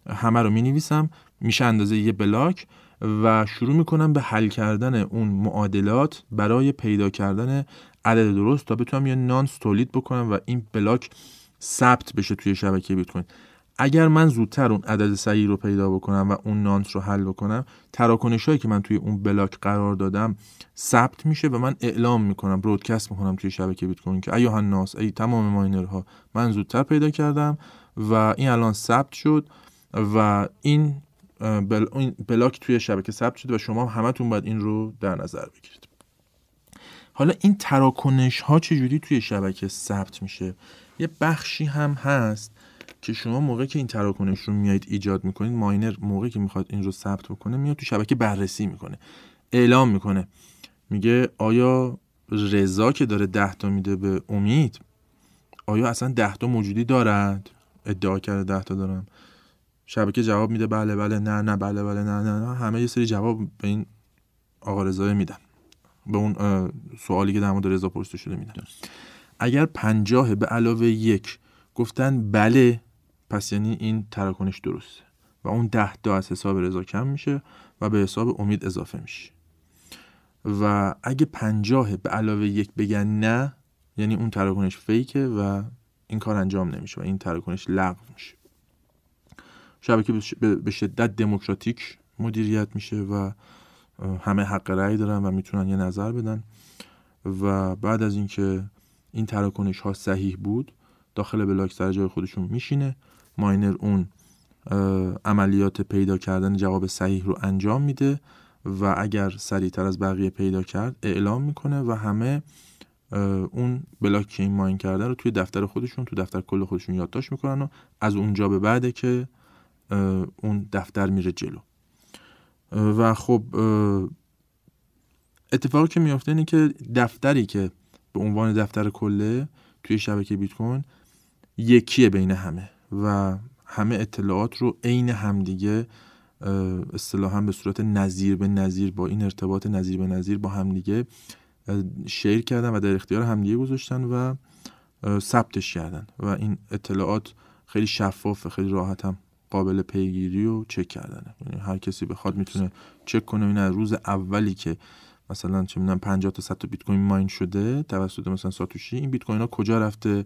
همه رو می نویسم میشه اندازه یه بلاک. و شروع می‌کنم به حل کردن اون معادلات برای پیدا کردن عدد درست تا بتونم یه نانس تولید بکنم و این بلاک ثبت بشه توی شبکه بیت کوین اگر من زودتر اون عدد صحیح رو پیدا بکنم و اون نانس رو حل بکنم تراکنش هایی که من توی اون بلاک قرار دادم ثبت میشه و من اعلام می‌کنم برودکست می‌کنم توی شبکه بیت کوین که ایوه ناس ای تمام ماینرها من زودتر پیدا کردم و این الان ثبت شد و این بلاک توی شبکه ثبت شده و شما همتون باید این رو در نظر بگیرید. حالا این تراکنش ها چجوری توی شبکه ثبت میشه؟ یه بخشی هم هست که شما موقعی که این تراکنش رو میایید ایجاد می‌کنید ماینر موقعی که می‌خواد این رو ثبت بکنه میاد تو شبکه بررسی می‌کنه اعلام می‌کنه. میگه آیا رضا که داره ده تا میده به امید آیا اصلا ده تا موجودی دارد؟ ادعا کرده ده تا دارم. شبکه جواب میده بله بله نه نه بله بله نه نه, نه. همه یه سری جواب به این آقا رضا میدن. به اون سوالی که در مورد رضا پرسیده شده میدن. اگر پنجاه به علاوه یک گفتن بله پس یعنی این تراکنش درسته و اون ده تا از حساب رضا کم میشه و به حساب امید اضافه میشه. و اگه پنجاه به علاوه یک بگن نه یعنی اون تراکنش فیکه و این کار انجام نمیشه و این تراکنش لغو میشه. شبکه به شدت دموکراتیک مدیریت میشه و همه حق رأی دارن و می‌تونن یه نظر بدن. و بعد از اینکه این تراکنش ها صحیح بود داخل بلاک سر جای خودشون میشینه. ماینر اون عملیات پیدا کردن جواب صحیح رو انجام میده و اگر سریعتر از بقیه پیدا کرد اعلام می‌کنه و همه اون بلاک که این ماین کرده رو توی دفتر خودشون تو دفتر کل خودشون یادداشت می‌کنن و از اونجا به بعده که اون دفتر میره جلو. و خب اتفاقی که میافته اینه که دفتری که به عنوان دفتر کله توی شبکه بیت کوین یکیه بین همه و همه اطلاعات رو عین همدیگه اصطلاحا به صورت نظیر به نظیر با این ارتباط نظیر به نظیر با همدیگه شیر کردن و در اختیار همدیگه گذاشتن و ثبتش کردن. و این اطلاعات خیلی شفاف خیلی راحت هم قابل پیگیری و چک کردنه. یعنی هر کسی بخواد می‌تونه چک کنه. این از روز اولی که مثلا چه می‌دونم 50 تا 100 تا بیت کوین ماین شده توسط مثلا ساتوشی این بیت کوین ها کجا رفته؟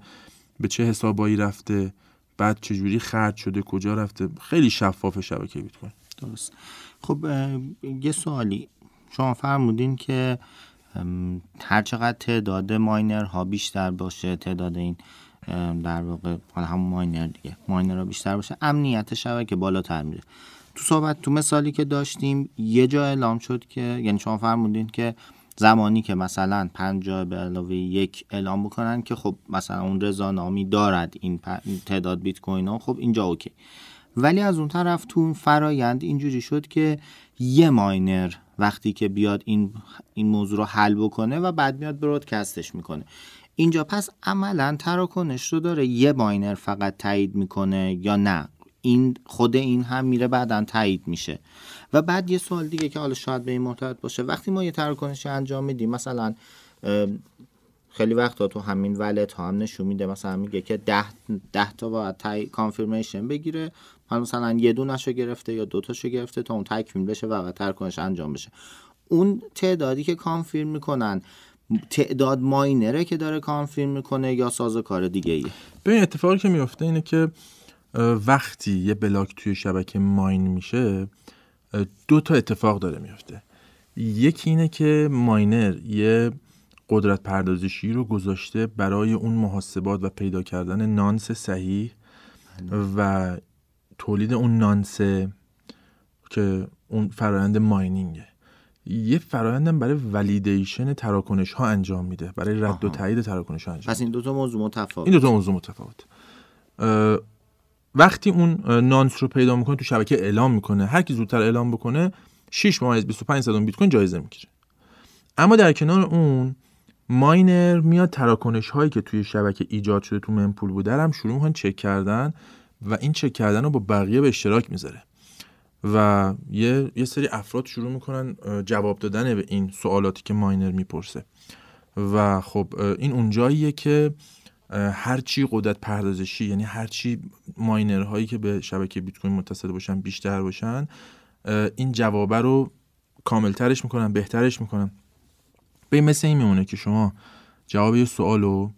به چه حسابایی رفته؟ بعد چجوری خرج شده؟ کجا رفته؟ خیلی شفاف شبکه بیت کوین. درست. خب یه سوالی. شما فرمودین که هر چقدر تعداد ماینر ها بیشتر باشه تعداد این در واقع حالا همون ماینر دیگه. ماینر ها بیشتر باشه. امنیت شبکه بالاتر میره. تو صحبت تو مثالی که داشتیم یه جا اعلام شد که یعنی شما فرمودین که زمانی که مثلا 50 به علاوه یک اعلام بکنن که خب مثلا اون رضا نامی دارد این تعداد بیت کوین ها خب اینجا اوکی. ولی از اون طرف تو اون فرایند اینجوری شد که یه ماینر وقتی که بیاد این این موضوع رو حل بکنه و بعد میاد برودکستش می‌کنه. اینجا پس عملا تراکنش رو داره. یه ماینر فقط تایید می‌کنه یا نه؟ این خود این هم میره بعدا تایید میشه. و بعد یه سوال دیگه که حالا شاید به این مرتبط باشه. وقتی ما یه تراکنشی انجام میدیم مثلا خیلی وقتا تو همین ولت ها هم نشون میده مثلا میگه که ده, ده تا باید تای کانفرمیشن بگیره. مثلا یه دونش گرفته یا دوتاشو گرفته تا اون تکمیل بشه و تراکنش انجام بشه. اون تعدادی که کانفرم می‌کنن تعداد ماینره که داره کانفرم می‌کنه یا سازوکار دیگه ای ببین اتفاقی که میفته اینه که وقتی یه بلاک توی شبکه ماین میشه دو تا اتفاق داره میفته یکی اینه که ماینر یه قدرت پردازشی رو گذاشته برای اون محاسبات و پیدا کردن نانس صحیح و تولید اون نانس که اون فرایند ماینینگه. یه فرایندم برای ولیدیشن تراکنش ها انجام میده برای رد و تایید تراکنش ها انجام پس این دو تا موضوع متفاوت. این دو تا موضوع متفاوت. وقتی اون نانس رو پیدا می‌کنه تو شبکه اعلام می‌کنه. هر کی زودتر اعلام بکنه 6 ممیز 25 صدم بیت کوین جایزه می‌گیره. اما در کنار اون ماینر میاد تراکنش هایی که توی شبکه ایجاد شده تو منپول بوده هم شروع می‌کنن چک کردن و این چک کردن رو با بقیه به اشتراک می‌ذاره. و یه, یه سری افراد شروع می‌کنن جواب دادن به این سوالاتی که ماینر می‌پرسه. و خب این اونجاییه که هرچی قدرت پردازشی یعنی هرچی ماینر هایی که به شبکه بیت کوین متصل باشن بیشتر باشن این جوابه رو کاملترش می‌کنن بهترش می‌کنن. به مثل این میمونه که شما جواب یه سوال رو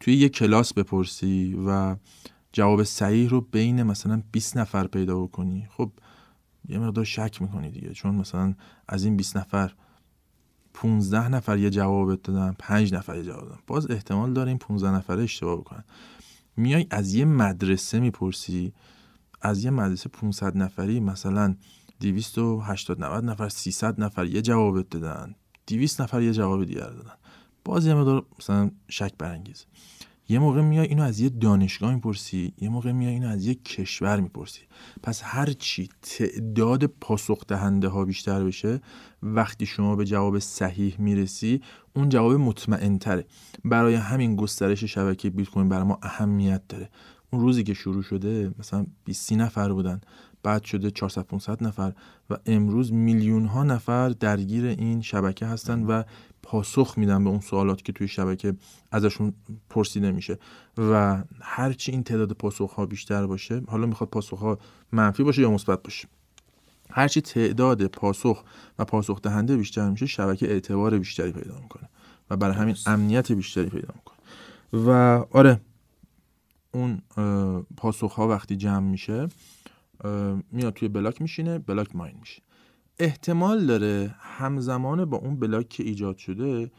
توی یه کلاس بپرسی و جواب صحیح رو بین مثلا 20 نفر پیدا بکنی. خب یه مقدار شک می‌کنی دیگه. چون مثلا از این 20 نفر 15 نفر یه جواب دادن 5 نفر یه جواب دادن. باز احتمال داره این 15 نفره اشتباه بکنن. میای از یه مدرسه می‌پرسی از یه مدرسه 500 نفری مثلا 280 90 نفر 300 نفر یه جواب دادن 200 نفر یه جواب دیگر دادن. باز یه مقدار مثلا شک برانگیز یه موقع میای اینو از یه دانشگاه می‌پرسی یه موقع میای اینو از یه کشور می‌پرسی. پس هر چی تعداد پاسخ دهنده ها بیشتر بشه وقتی شما به جواب صحیح می‌رسی اون جواب مطمئن تره برای همین گسترش شبکه بیت کوین برای ما اهمیت داره. اون روزی که شروع شده مثلا 20 نفر بودن بعد شده 400 500 نفر و امروز میلیون ها نفر درگیر این شبکه هستن و پاسخ میدن به اون سوالات که توی شبکه ازشون پرسیده میشه و هرچی این تعداد پاسخ ها بیشتر باشه حالا می‌خواد پاسخ ها منفی باشه یا مثبت باشه. هرچی تعداد پاسخ و پاسخ دهنده بیشتر میشه شبکه اعتبار بیشتری پیدا می‌کنه و برای همین امنیت بیشتری پیدا می‌کنه. و آره اون پاسخ ها وقتی جمع میشه میاد توی بلاک میشینه بلاک ماین میشه. احتمال داره همزمان با اون بلاک که ایجاد شده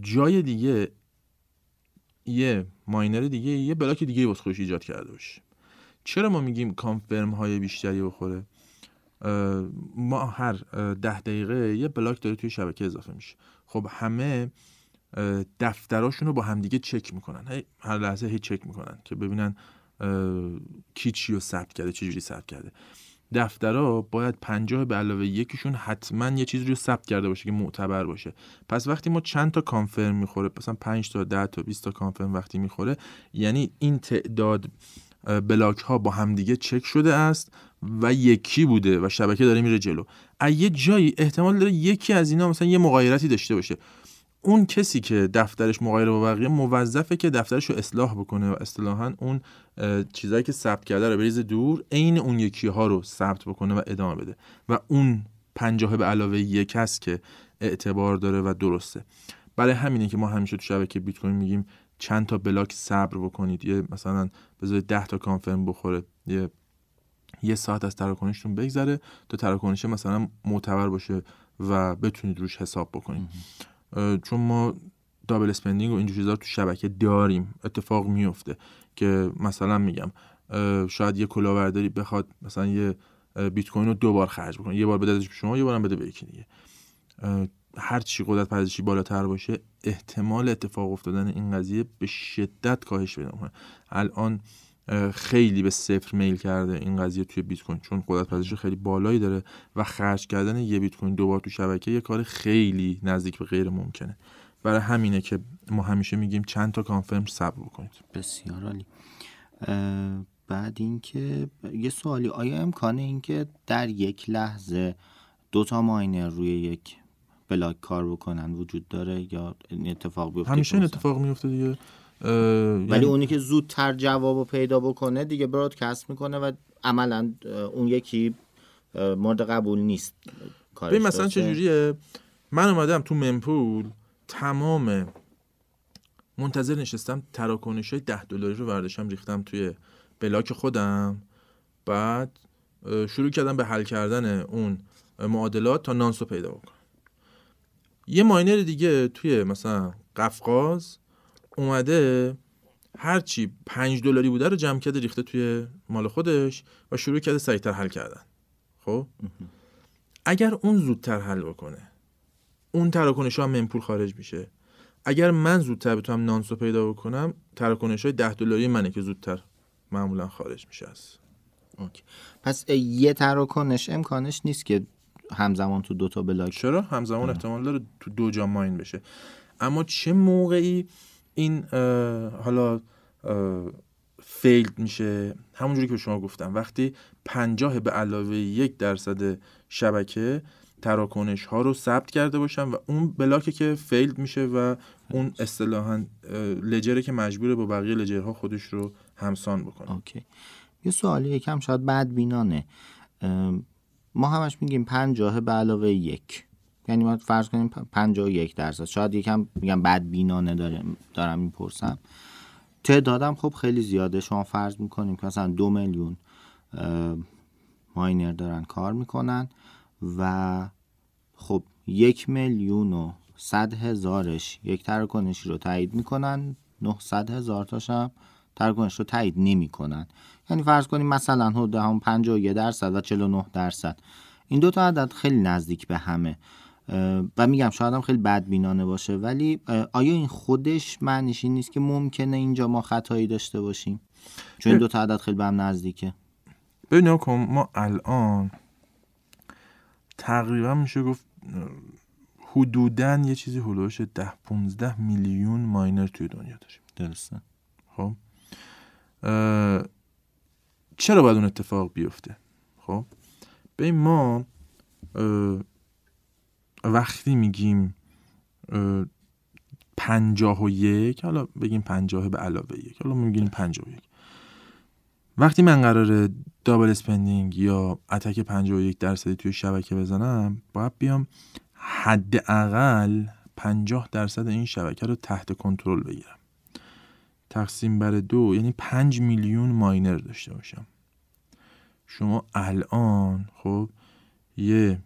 جای دیگه یه ماینر دیگه یه بلاک دیگه واسه خودش ایجاد کرده باشه. چرا ما میگیم کانفرم های بیشتری بخوره؟ ما هر ده دقیقه یه بلاک داره توی شبکه اضافه میشه. خب همه دفتراشون رو با همدیگه چک می‌کنن. هر لحظه هی چک می‌کنن که ببینن کی چی رو ثبت کرده چه جوری ثبت کرده. دفترها باید پنجاه به علاوه یکیشون حتما یه چیزی رو ثبت کرده باشه که معتبر باشه. پس وقتی ما چند تا کانفرم می‌خوره؟ مثلا 5 تا 10 تا 20 تا کانفرم وقتی می‌خوره یعنی این تعداد بلاک ها با همدیگه چک شده است و یکی بوده و شبکه داره میره جلو. از یه جایی احتمال داره یکی از اینا مثلا یه مغایرتی داشته باشه. اون کسی که دفترش مغایر با بقیه موظفه که دفترش رو اصلاح بکنه و اصطلاحا اون چیزایی که ثبت کرده رو بریزه دور عین اون یکی ها رو ثبت بکنه و ادامه بده. و اون پنجاه به علاوه یک هست که اعتبار داره و درسته. برای همینه که ما همیشه تو شبکه بیت کوین میگیم چند تا بلاک صبر بکنید. یه مثلا بذارید 10 تا کانفرم بخوره. یه یه ساعت از تراکنشتون بگذره تا تراکنش مثلا معتبر باشه و بتونید روش حساب بکنید. چون ما double spending و اینجور چیزا تو شبکه داریم. اتفاق میفته که مثلا میگم شاید یه کلاهبرداری بخواد مثلا یه بیت کوین رو دو بار خرج بکنه. یه بار بده به شما یه بارم بده به یکی دیگه. هر چی قدرت پردازشی بالاتر باشه احتمال اتفاق افتادن این قضیه به شدت کاهش پیدا می‌کنه. الان خیلی به صفر میل کرده این قضیه توی بیت کوین چون قدرت پردازشی خیلی بالایی داره و خرج کردن یه بیت کوین دوبار تو شبکه یه کار خیلی نزدیک به غیر ممکنه. برای همینه که ما همیشه میگیم چند تا کانفرم صبر بکنید. بسیار عالی. بعد اینکه یه سوالی آیا امکانه اینکه در یک لحظه دو تا ماینر روی یک بلاک کار بکنن وجود داره یا اتفاق بیفته؟ همیشه این اتفاق میفته دیگه. ولی یعنی اونی که زودتر جواب پیدا بکنه دیگه برادکست می‌کنه و عملا اون یکی مورد قبول نیست. ببین مثلا چجوریه؟ من اومدم تو ممپول تمام منتظر نشستم تراکنش های ده دلاری رو ورداشم ریختم توی بلاک خودم. بعد شروع کردم به حل کردن اون معادلات تا نانسو پیدا بکنم. یه ماینر دیگه توی مثلا قفقاز اومده هرچی پنج دلاری بوده رو جمع کرده ریخته توی مال خودش و شروع کرده سریعتر حل کردن. خب؟ اگر اون زودتر حل بکنه اون تراکنش ها هم منپول خارج میشه. اگر من زودتر بتونم نانسو پیدا بکنم تراکنش های ده دلاری منه که زودتر معمولا خارج میشه از. اوکی. پس یه تراکنش امکانش نیست که همزمان تو دو تا بلاک چرا؟ همزمان احتمال داره تو دو جا ماین بشه. اما چه موقعی این حالا failed میشه. همونجوری که شما گفتم. وقتی پنجاه به علاوه یک درصد شبکه تراکنش ها رو ثبت کرده باشن و اون بلاکه که failed میشه و اون اصطلاحا ledger ه که مجبوره با بقیه ledger ها خودش رو همسان بکنه. okay. یه سوالی یکم شاید بدبینانه. ما همش میگیم پنجاه به علاوه یک. یعنی ما فرض کنیم پنجاه و یک درصد. شاید یکم میگم بدبینانه دارم دارم می‌پرسم. تعدادم خب خیلی زیاده. شما فرض می‌کنیم که مثلا دو میلیون ماینر دارن کار می‌کنن و خب یک میلیون و صد هزارش یک تراکنشی رو تایید می‌کنن. 900 هزار تاشم تراکنش رو تایید نمی‌کنن. یعنی فرض کنیم مثلا حدود هم 51 درصد و 49 درصد. این دو تا عدد خیلی نزدیک به همه. و میگم شاید هم خیلی بدبینانه باشه ولی آیا این خودش معنیش این نیست که ممکنه اینجا ما خطایی داشته باشیم؟ چون این دو تا عدد خیلی به هم نزدیکه. ببین کن ما الان تقریبا میشه گفت حدودا یه چیزی هلوش ده 15 میلیون ماینر توی دنیا داریم. درسته. خب؟ چرا باید اون اتفاق بیفته؟ خب؟ به ما وقتی میگیم پنجاه و یک حالا بگیم پنجاه به علاوه یک حالا میگیم پنجاه و یک. وقتی من قرار double spending یا attack 51 درصدی توی شبکه بزنم باید بیام حداقل 50 درصد این شبکه رو تحت کنترل بگیرم. تقسیم بر دو یعنی 5 میلیون ماینر داشته باشم. شما الان خب یه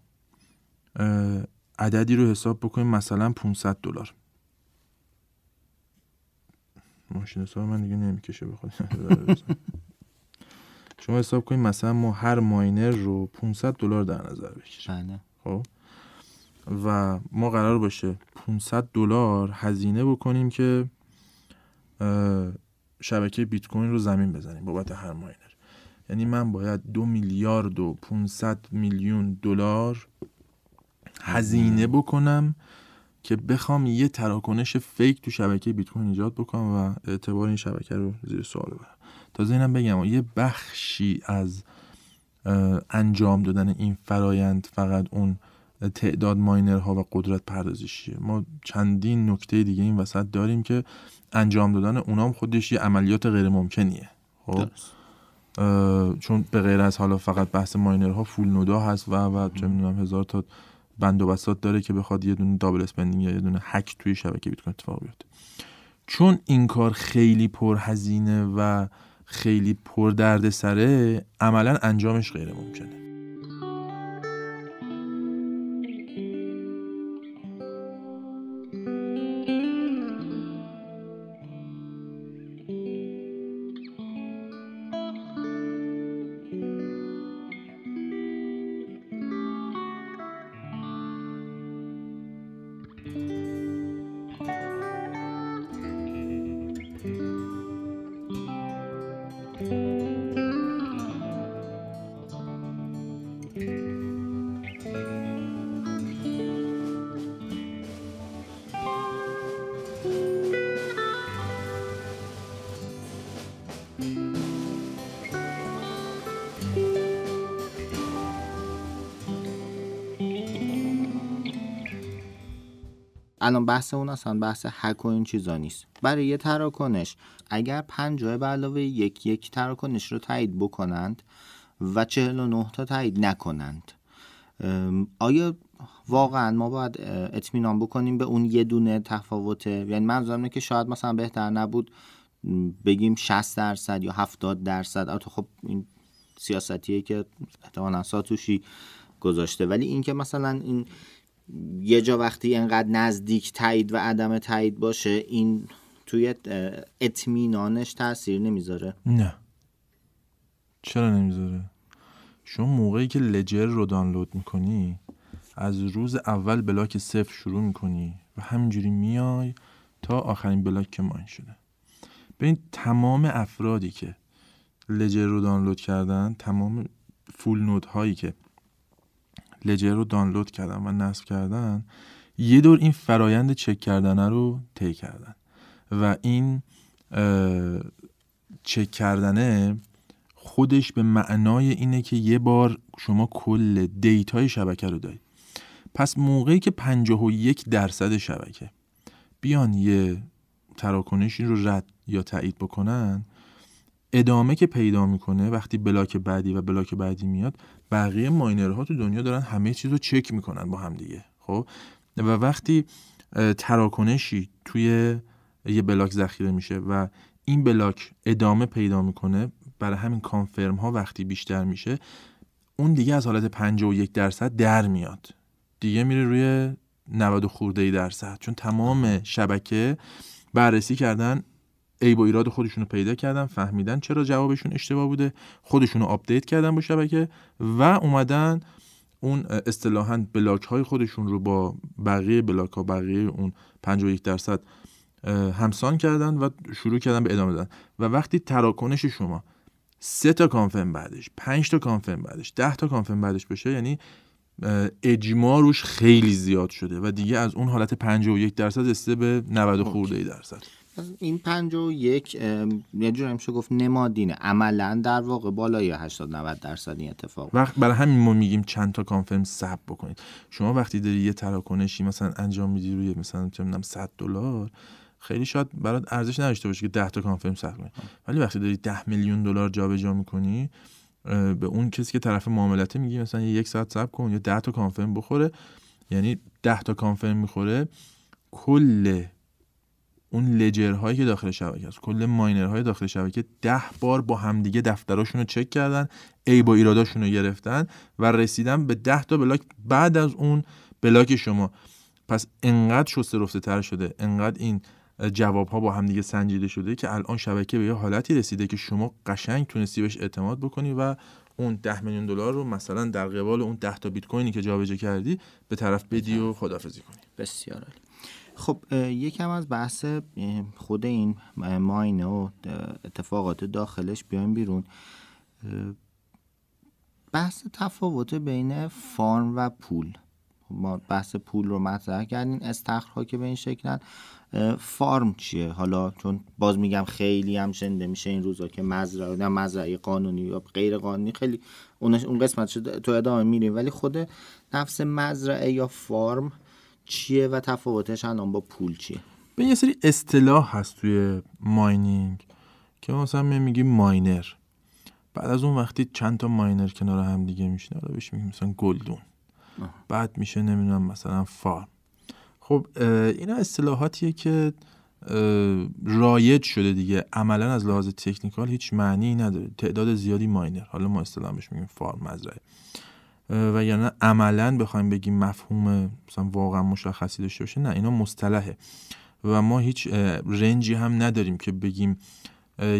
عددی رو حساب بکنیم مثلا 500 دلار. ماشین حساب من دیگه نمی‌کشه بخواد شما حساب کنید مثلا ما هر ماینر رو 500 دلار در نظر بگیریم. بله. خب؟ و ما قرار باشه 500 دلار هزینه بکنیم که شبکه بیت کوین رو زمین بزنیم بابت هر ماینر. یعنی من باید دو میلیارد و 500 میلیون دلار هزینه بکنم که بخوام یه تراکنش فیک تو شبکه بیت کوین ایجاد بکنم و اعتبار این شبکه رو زیر سوال ببرم. تازه اینم بگم یه بخشی از انجام دادن این فرایند فقط اون تعداد ماینرها و قدرت پردازشیه. ما چندین نکته دیگه این وسط داریم که انجام دادن اونام خودش یه عملیات غیر ممکنیه خب چون به غیر از حالا فقط بحث ماینرها full node ا هست و و چه می‌دونم هزار تا بند و بساط داره که بخواد یه دونه double spending یا یه دونه هک توی شبکه بیت کوین اتفاق بیفته. چون این کار خیلی پرهزینه و خیلی پر درد سره عملا انجامش غیر ممکنه الان بحث اون اصلا بحث هک و این چیزا نیست. برای یه تراکنش اگر پنجاه به علاوه یک یک تراکنش رو تایید بکنند و 49 تا تایید نکنند. آیا واقعا ما باید اطمینان بکنیم به اون یه دونه تفاوته یعنی منظورم که شاید مثلا بهتر نبود بگیم 60 درصد یا 70 درصد. البته خب این سیاستیه که احتمالا ساتوشی گذاشته. ولی اینکه مثلا این یه جا وقتی انقدر نزدیک تایید و عدم تایید باشه این توی اطمینانش تاثیر نمی‌ذاره؟ نه. چرا نمی‌ذاره؟ شما موقعی که لجر رو دانلود می‌کنی از روز اول بلاک صفر شروع می‌کنی و همینجوری میای تا آخرین بلاک که ماین شده. ببین تمام افرادی که لجر رو دانلود کردن تمام فول نود هایی که لجر رو دانلود کردن و نصب کردن یه دور این فرایند چک کردن رو طی کردن. و این چک کردنه خودش به معنای اینه که یه بار شما کل data ی شبکه رو دارید. پس موقعی که 51 درصد شبکه بیان یه تراکنشی رو رد یا تایید بکنن ادامه که پیدا می‌کنه وقتی بلاک بعدی و بلاک بعدی میاد بقیه ماینرها تو دنیا دارن همه چیز رو چک می‌کنن با هم دیگه خب؟ و وقتی تراکنشی توی یه بلاک ذخیره میشه و این بلاک ادامه پیدا می‌کنه برای همین کانفرم ها وقتی بیشتر میشه اون دیگه از حالت 51 درصد در میاد. دیگه میره روی 90 خورده درصد. چون تمام شبکه بررسی کردن عیب و ایراد خودشون رو پیدا کردن فهمیدن چرا جوابشون اشتباه بوده خودشون رو update کردن با شبکه و اومدن اون اصطلاحا بلاک های خودشون رو با بقیه بلاک ها بقیه اون 51 درصد همسان کردن و شروع کردن به ادامه دادن. و وقتی تراکنش شما سه تا confirm بعدش پنج تا confirm بعدش ده تا confirm بعدش بشه یعنی اجماع روش خیلی زیاد شده و دیگه از اون حالت 51 درصد رسیده به 90 خورده درصد. این 51 یه جور میشه گفت نمادینه. عملا در واقع بالای 80 90 درصد این اتفاق. وقت برای همین ما میگیم چند تا کانفرم ثبت بکنید. شما وقتی داری یه تراکنشی مثلا انجام میدی روی مثلا چه 100 دلار خیلی شاید برات ارزش نداشته باشه که 10 تا کانفرم ثبت کنی. ولی وقتی داری 10 میلیون دلار جابجا می‌کنی به اون کسی که طرف معاملته میگی مثلا یک ساعت صبر کن یا 10 تا کانفرم بخوره یعنی 10 تا کانفرم می‌خوره کل اون لجرهایی که داخل شبکه است کل ماینرهای داخل شبکه ده بار با همدیگه دفتراشون رو چک کردن ای با ایراداشون رو گرفتن و رسیدن به ده تا بلاک بعد از اون بلاک شما. پس انقدر شسته رفته تر شده انقدر این جواب ها با همدیگه سنجیده شده که الان شبکه به یه حالتی رسیده که شما قشنگ تونستی بهش اعتماد بکنی و اون ده میلیون دلار رو مثلا در قبال اون ده تا بیت کوینی که جابجا کردی به طرف بدی و خدافزی کنی. بسیار عالی. خب یکم از بحث خود این ماینه و اتفاقات داخلش بیایم بیرون. بحث تفاوت بین فارم و پول. ما بحث پول رو مطرح کردیم استخرها که به این شکلن فارم چیه؟ حالا چون باز میگم خیلی هم شنده میشه این روزا که مزرعه نه مزرعه قانونی یا غیر قانونی خیلی اون قسمت تو ادامه میریم. ولی خود نفس مزرعه یا فارم چیه و تفاوتش الان با پول چیه؟ به یه سری اصطلاح هست توی ماینینگ که مثلا میگیم ماینر. بعد از اون وقتی چند تا ماینر کنار هم دیگه میشینه رو بهش میگیم مثلا گلدون. بعد میشه نمی‌دونم مثلا فارم. خب اینا اصطلاحاتیه که رایج شده دیگه. عملا از لحاظ تکنیکال هیچ معنی نداره. تعداد زیادی ماینر. حالا ما اصطلاح میگیم فارم مزرعه. و یعنی عملا بخوایم بگیم مفهوم مثلا واقعا مشخصی داشته باشه نه اینا مصطلحه. و ما هیچ رنجی هم نداریم که بگیم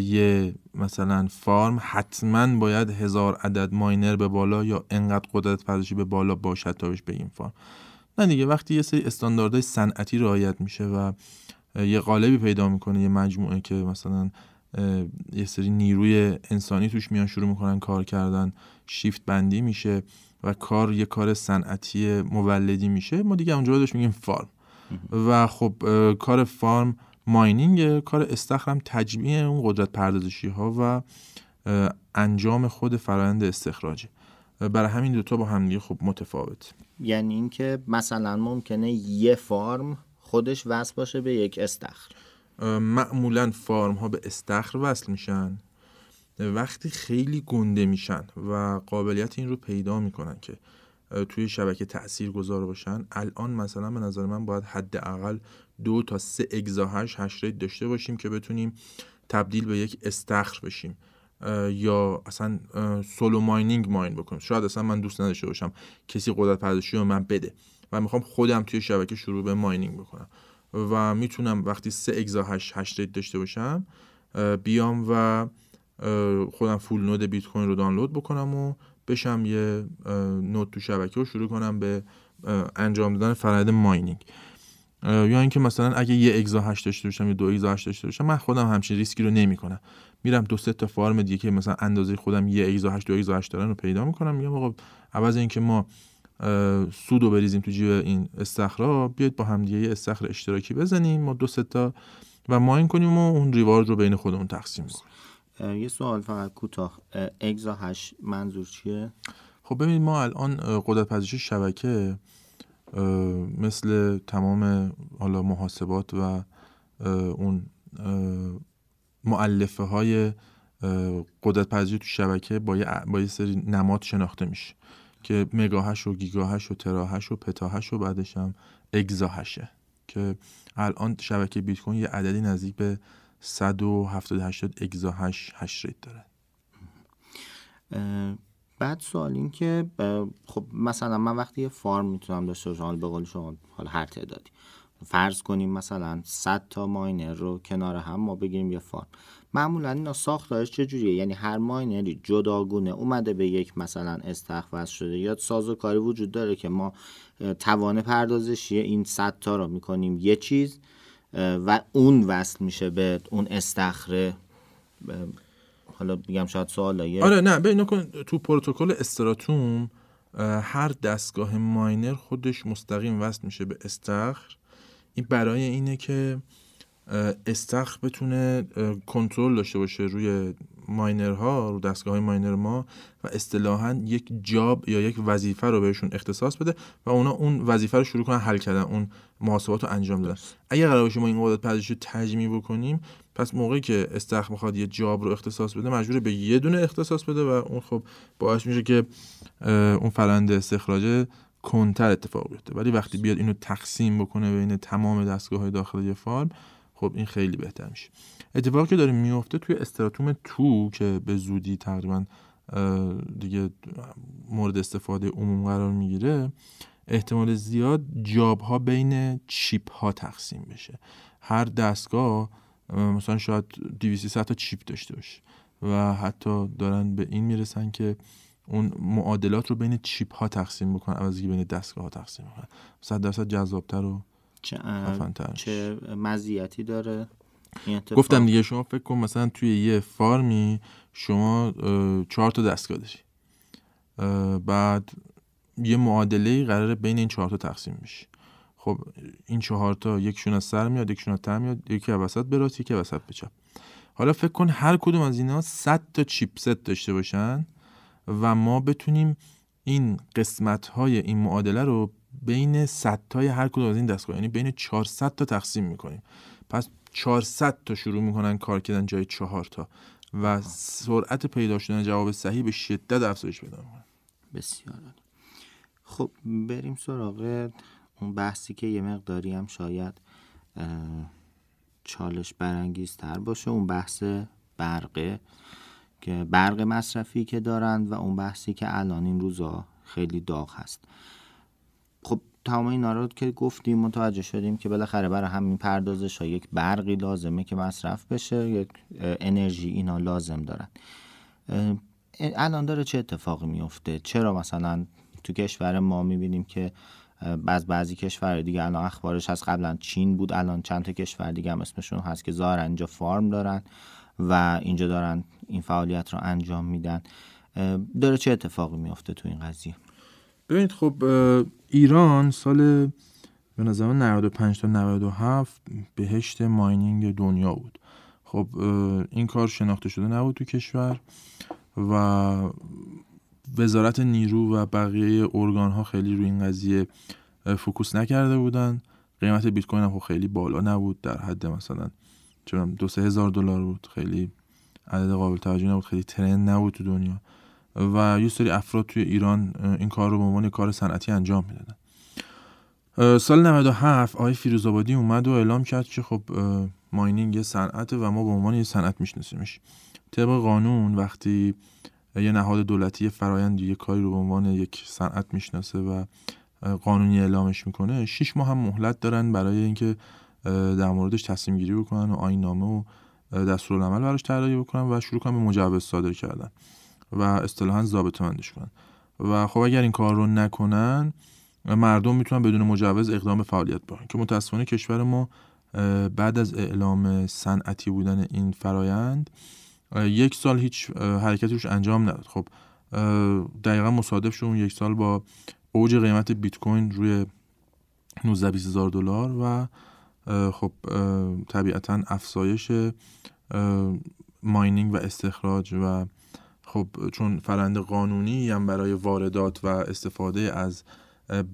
یه مثلا فارم حتما باید هزار عدد ماینر به بالا یا انقدر قدرت پردازشی به بالا باشد تا بهش بگیم فارم. نه دیگه وقتی یه سری استانداردهای صنعتی رعایت میشه و یه قالبی پیدا می‌کنه یه مجموعه که مثلا یه سری نیروی انسانی توش میان شروع می‌کنن کار کردن شیفت بندی میشه و کار یه کار صنعتی مولدی میشه. ما دیگه اونجا بهش میگیم فارم. و خب کار فارم ماینینگ کار استخرم تجمیع اون قدرت پردازشی ها و انجام خود فرآیند استخراجه. برای همین دوتا با هم دیگه خب متفاوت. یعنی اینکه مثلا ممکنه یه فارم خودش وصل باشه به یک استخر. معمولا فارم ها به استخر وصل میشن. وقتی خیلی گنده میشن و قابلیت این رو پیدا می‌کنن که توی شبکه تأثیر گذار باشن الان مثلا به نظر من باید حداقل دو تا سه exahash hash rate داشته باشیم که بتونیم تبدیل به یک استخر بشیم. یا اصلا solo mining mine بکنیم شاید اصلا من دوست نداشته باشم کسی قدرت پردازشی رو من بده و می‌خوام خودم توی شبکه شروع به mining بکنم. و می‌تونم وقتی سه exahash hash rate داشته باشم بیام و خودم full node بیت کوین رو دانلود بکنم و بشم یه node تو شبکه رو شروع کنم به انجام دادن فرآیند mining یا اینکه مثلا اگه یه exahash داشته باشم یا دو exahash داشته باشم من خودم همچین ریسکی رو نمی‌کنم. میرم دو سه تا farm دیگه که مثلا اندازه خودم یه exahash دو exahash دارن رو پیدا می‌کنم. میگم آقا عوض اینکه ما سود رو بریزیم تو جیب این استخرا بیاید با همدیگه یه استخر اشتراکی بزنیم ما دو تا و ماین کنیم و اون ریوارد رو بین خودمون تقسیم کنیم. یه سوال فقط کوتاه. اگزا هش منظور چیه؟ خب ببینید ما الان قدرت پذیرش شبکه مثل تمام حالا محاسبات و اون معلفه های قدرت پذیری تو شبکه با یه, با یه سری نماد شناخته میشه که مگاهش و گیگاهش و تراهش و پتاهش و بعدش هم exahash ه که الان شبکه بیت کوین یه عددی نزدیک به 178 exahash hash rate داره. بعد سوال این که خب مثلا من وقتی یه farm می‌تونم داشته باشم به قول شما حالا هر تعدادی. فرض کنیم مثلا 100 تا miner رو کنار هم ما بگیریم یه farm. معمولا اینا ساختارش چجوریه یعنی هر miner ی جداگونه اومده به یک مثلا استخ شده. یا کاری وجود داره که ما توان پردازشی این 100 تا رو می‌کنیم یه چیز و اون وصل میشه به اون استخره حالا میگم شاید سوال آره نه ببین کن تو پروتکل استراتوم هر دستگاه ماینر خودش مستقیم وصل میشه به استخر. این برای اینه که استخر بتونه کنترل داشته باشه روی ماینرها رو دستگاه های ماینر ما و اصطلاحا یک جاب یا یک وظیفه رو بهشون اختصاص بده و اونا اون وظیفه رو شروع کنن حل کردن اون محاسبات رو انجام دادن. اگر قرار باشه ما این قدرت پذیرش رو تجمیع بکنیم پس موقعی که استخر می‌خواد یه جاب رو اختصاص بده مجبور به یه دونه اختصاص بده و اون خب باعث میشه که اون فرنده استخراج کنتر اتفاق بیفته. ولی وقتی بیاد اینو تقسیم بکنه بین تمام دستگاه های یه فارم خب این خیلی بهتر میشه. اتفاقی که داره میفته توی استراتوم تو که به زودی تقریبا دیگه مورد استفاده عموم قرار می‌گیره احتمال زیاد جاب ها بین چیپ ها تقسیم بشه. هر دستگاه مثلا شاید 200 تا چیپ داشته باشه و حتی دارن به این می‌رسن که اون معادلات رو بین چیپ ها تقسیم بکنن عوضی بین دستگاه ها تقسیم بکنن. صد درصد جذابتر و چه, چه مزیتی داره گفتم دیگه شما فکر کن مثلا توی یه فارمی شما چهار تا دستگاه داری بعد یه معادله قراره بین این چهار تا تقسیم بشه. خب این چهار تا یکشون از سر میاد یکشون از تر میاد یکی از وسط به راست یکی وسط به چپ. حالا فکر کن هر کدوم از اینا 100 تا چیپست داشته باشن. و ما بتونیم این قسمت های این معادله رو بین 100 تای هر کدوم از این دستگاه یعنی بین 400 تا تقسیم می‌کنیم. پس 400 تا شروع می‌کنن کار کردن جای 4 تا و سرعت پیدا شدن جواب صحیح به شدت افزایش پیدا می‌کنه. بسیار خب بریم سراغ اون بحثی که یه مقداری هم شاید چالش برانگیزتر باشه اون بحث برقه. که برق مصرفی که دارند و اون بحثی که الان این روزا خیلی داغ هست. خب تمام اینا رو که گفتیم متوجه شدیم که بالاخره برای همین پردازش ها یک برقی لازمه که مصرف بشه یک انرژی اینا لازم دارن. الان داره چه اتفاقی میفته؟ چرا مثلا تو کشور ما می‌بینیم که بعض بعضی کشور دیگه الان اخبارش هست قبلا چین بود الان چند تا کشور دیگه هم اسمشون هست که ظاهرا اینجا فارم دارن. و اینجا دارن این فعالیت رو انجام میدن. داره چه اتفاقی میفته تو این قضیه؟ ببینید خب ایران سال به نظر 95 تا 97 بهشت ماینینگ دنیا بود. خب این کار شناخته شده نبود تو کشور و وزارت نیرو و بقیه ارگان ها خیلی روی این قضیه فوکوس نکرده بودن. قیمت بیت کوین هم خب خیلی بالا نبود در حد مثلا چون دو سه هزار دلار بود. خیلی عدد قابل توجهی نبود. خیلی ترند نبود تو دنیا. و یه سری افراد توی ایران این کار رو به عنوان کار صنعتی انجام می‌دادن. سال 97 آقای فیروزآبادی اومد و اعلام کرد که خب ماینینگ یه صنعته و ما به عنوان یه صنعت میشناسیمش. طبق قانون وقتی یه نهاد دولتی فرایند یه کاری رو به عنوان یک صنعت می‌شناسه و قانونی اعلامش می‌کنه شش ماه هم مهلت دارن برای اینکه در موردش تصمیم گیری بکنن و آین نامه و دستورالعمل براش طراحی بکنن و شروع کنن به مجوز صادر کردن و اصطلاحا ضابطه مندش کنن. و خب اگر این کار رو نکنن مردم می‌تونن بدون مجوز اقدام به فعالیت بکنن. که متاسفانه کشور ما بعد از اعلام صنعتی بودن این فرایند یک سال هیچ حرکتی روش انجام نداد. خب دقیقا مصادف شد اون یک سال با اوج قیمت بیت کوین روی 19 هزار دلار و خب طبیعتا افزایش ماینینگ و استخراج و خب چون فرند قانونی هم برای واردات و استفاده از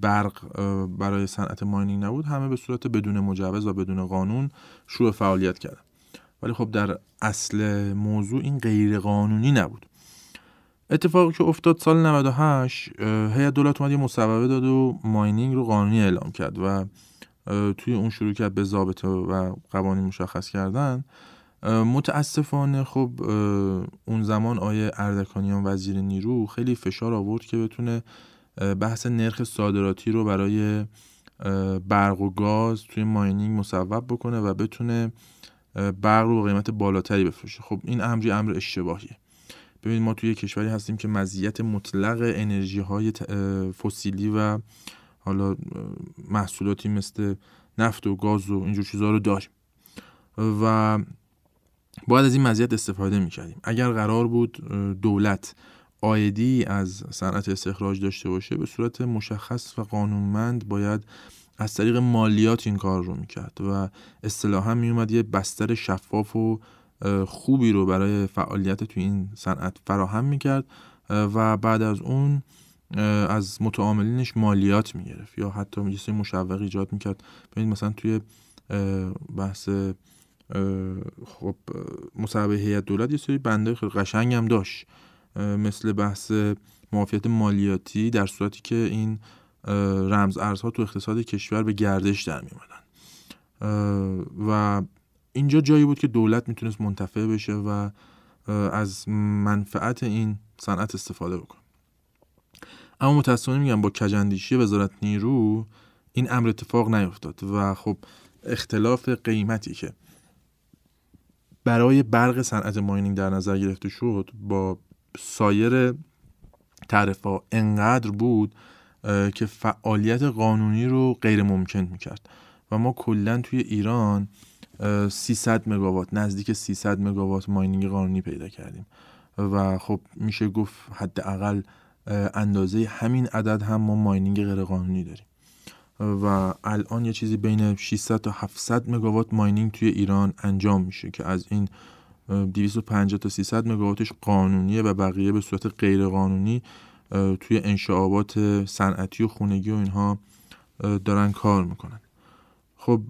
برق برای صنعت ماینینگ نبود همه به صورت بدون مجوز و بدون قانون شروع فعالیت کردن. ولی خب در اصل موضوع این غیر قانونی نبود. اتفاقی که افتاد سال 98 هیئت دولت اومد یه مصوبه داد و ماینینگ رو قانونی اعلام کرد و توی اون شروع کرد به ضابطه و قوانین مشخص کردن. متاسفانه خب اون زمان آیه اردکانیان وزیر نیرو خیلی فشار آورد که بتونه بحث نرخ صادراتی رو برای برق و گاز توی ماینینگ مصوب بکنه و بتونه برق رو قیمت بالاتری بفروشه. خب این امری امر اشتباهیه. ببینید ما توی کشوری هستیم که مزیت مطلق انرژی های فسیلی و حالا محصولاتی مثل نفت و گاز و اینجور چیزها رو داریم. و باید از این مزیت استفاده می‌کردیم. اگر قرار بود دولت آیدی از صنعت استخراج داشته باشه به صورت مشخص و قانونمند باید از طریق مالیات این کار رو می‌کرد و اصطلاحا میومد یه بستر شفاف و خوبی رو برای فعالیت تو این صنعت فراهم می‌کرد. و بعد از اون از متعاملینش مالیات می‌گرفت یا حتی یه سری مشوق ایجاد می‌کرد. ببینید مثلا توی بحث خب مصوبه هیئت دولت یه سری بنده خیلی قشنگ هم داشت. مثل بحث معافیت مالیاتی در صورتی که این رمز ارزها تو اقتصاد کشور به گردش در می و اینجا جایی بود که دولت می‌تونست منتفع بشه و از منفعت این صنعت استفاده بکنه. اما متاسفانه میگم با کجندیشی وزارت نیرو این امر اتفاق نیفتاد و خب اختلاف قیمتی که برای برق صنعت ماینینگ در نظر گرفته شد با سایر تعرف ها انقدر بود که فعالیت قانونی رو غیر ممکن می‌کرد و ما کلا توی ایران 300 مگاوات نزدیک 300 مگاوات ماینینگ قانونی پیدا کردیم و خب میشه گفت حداقل اندازه همین عدد هم ما ماینینگ غیر قانونی داریم. و الان یه چیزی بین 600 تا 700 مگاوات ماینینگ توی ایران انجام میشه که از این 250 تا 300 مگاواتش قانونیه و بقیه به صورت غیر قانونی توی انشعابات صنعتی و خونگی و اینها دارن کار می‌کنن. خب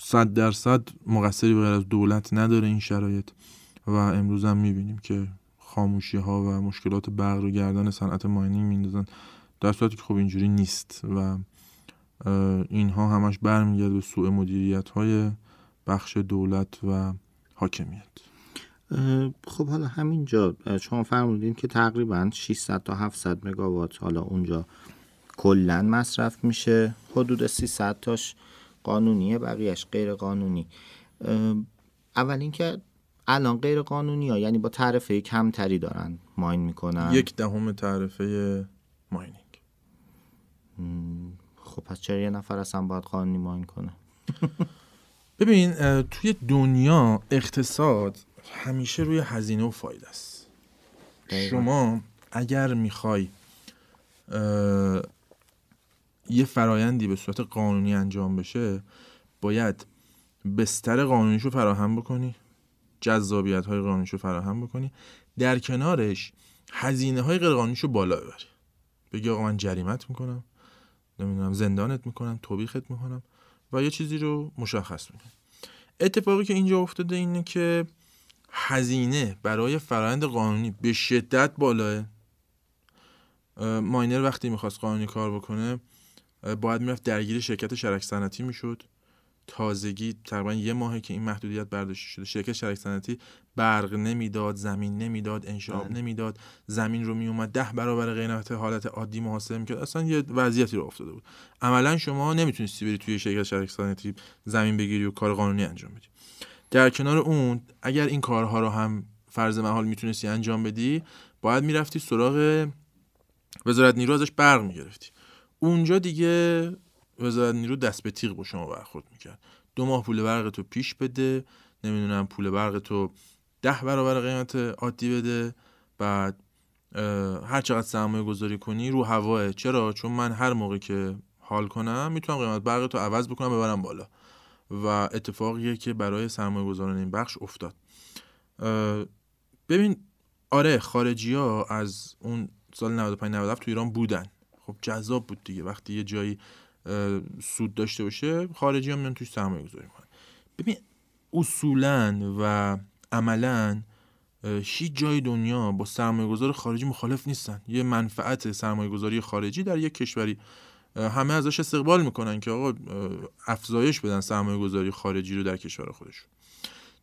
صد درصد مقصری بغیر از دولت نداره این شرایط و امروز هم می‌بینیم که خاموشی ها و مشکلات برق رو گردن صنعت ماینینگ میندازن. در صورتی که خب اینجوری نیست و اینها همش برمیگرده به سوء مدیریت های بخش دولت و حاکمیت. خب حالا همینجا شما فرمودین که تقریبا 600 تا 700 مگاوات حالا اونجا کلا مصرف میشه. حدود 300 تاش قانونیه بقیهش غیر قانونی اول اینکه الان غیر قانونی ها یعنی با تعرفه کمتری دارن ماین می‌کنن. یک دهم تعرفه ماینینگ. خب پس چرا یه نفر اصلا باید قانونی ماین کنه؟ ببین توی دنیا اقتصاد همیشه روی هزینه و فایده است. شما اگر می‌خوای یه فرایندی به صورت قانونی انجام بشه باید بستر قانونیشو فراهم بکنی. جذابیت های قانونیشو فراهم بکنی. در کنارش هزینه های غیر قانونیشو بالا ببری. بگی آقا من جریمت می‌کنم نمی‌دونم زندانت می‌کنم توبیخت می‌کنم و یه چیزی رو مشخص می‌کنم. اتفاقی که اینجا افتاده اینه که هزینه برای فرآیند قانونی به شدت بالاه. ماینر وقتی می‌خواست قانونی کار بکنه باید می‌رفت درگیر شرکت شرک صنعتی می‌شد. تازگی تقریبا یه ماهه که این محدودیت برداشته شده. شرکت شرک صنعتی برق نمی‌داد زمین نمی‌داد انشاب بله. نمی‌داد. زمین رو میومد ده برابر قیمت حالت عادی محاسبه می‌کرد. اصلا یه وضعیتی رو افتاده بود. عملا شما نمی‌تونستی بری توی شرکت شرک صنعتی زمین بگیری و کار قانونی انجام بدی. در کنار اون اگر این کارها رو هم فرض محال می‌تونستی انجام بدی باید می‌رفتی سراغ وزارت نیرو ازش برق می‌گرفتی. اونجا دیگه وزارت نیرو دست به تیغ با شما برخورد می‌کرد. دو ماه پول برق تو پیش بده نمی‌دونم پول برق تو ده برابر قیمت عادی بده بعد هر چقدر سرمایه گذاری کنی رو هواه. چرا؟ چون من هر موقع که حال کنم می‌تونم قیمت برق تو عوض بکنم ببرم بالا. و اتفاقیه که برای سرمایه گذاران این بخش افتاد. ببین آره خارجی ها از اون سال 95 97 تو ایران بودن. خب جذاب بود دیگه. وقتی یه جایی سود داشته باشه خارجی ها میان توش سرمایه گذاری می‌کنن. ببین اصولا و عملا هیچ جای دنیا با سرمایه گذار خارجی مخالف نیستن. یه منفعت سرمایه گذاری خارجی در یک کشوری همه ازش استقبال می‌کنن که آقا افزایش بدن سرمایه گذاری خارجی رو در کشور خودشون.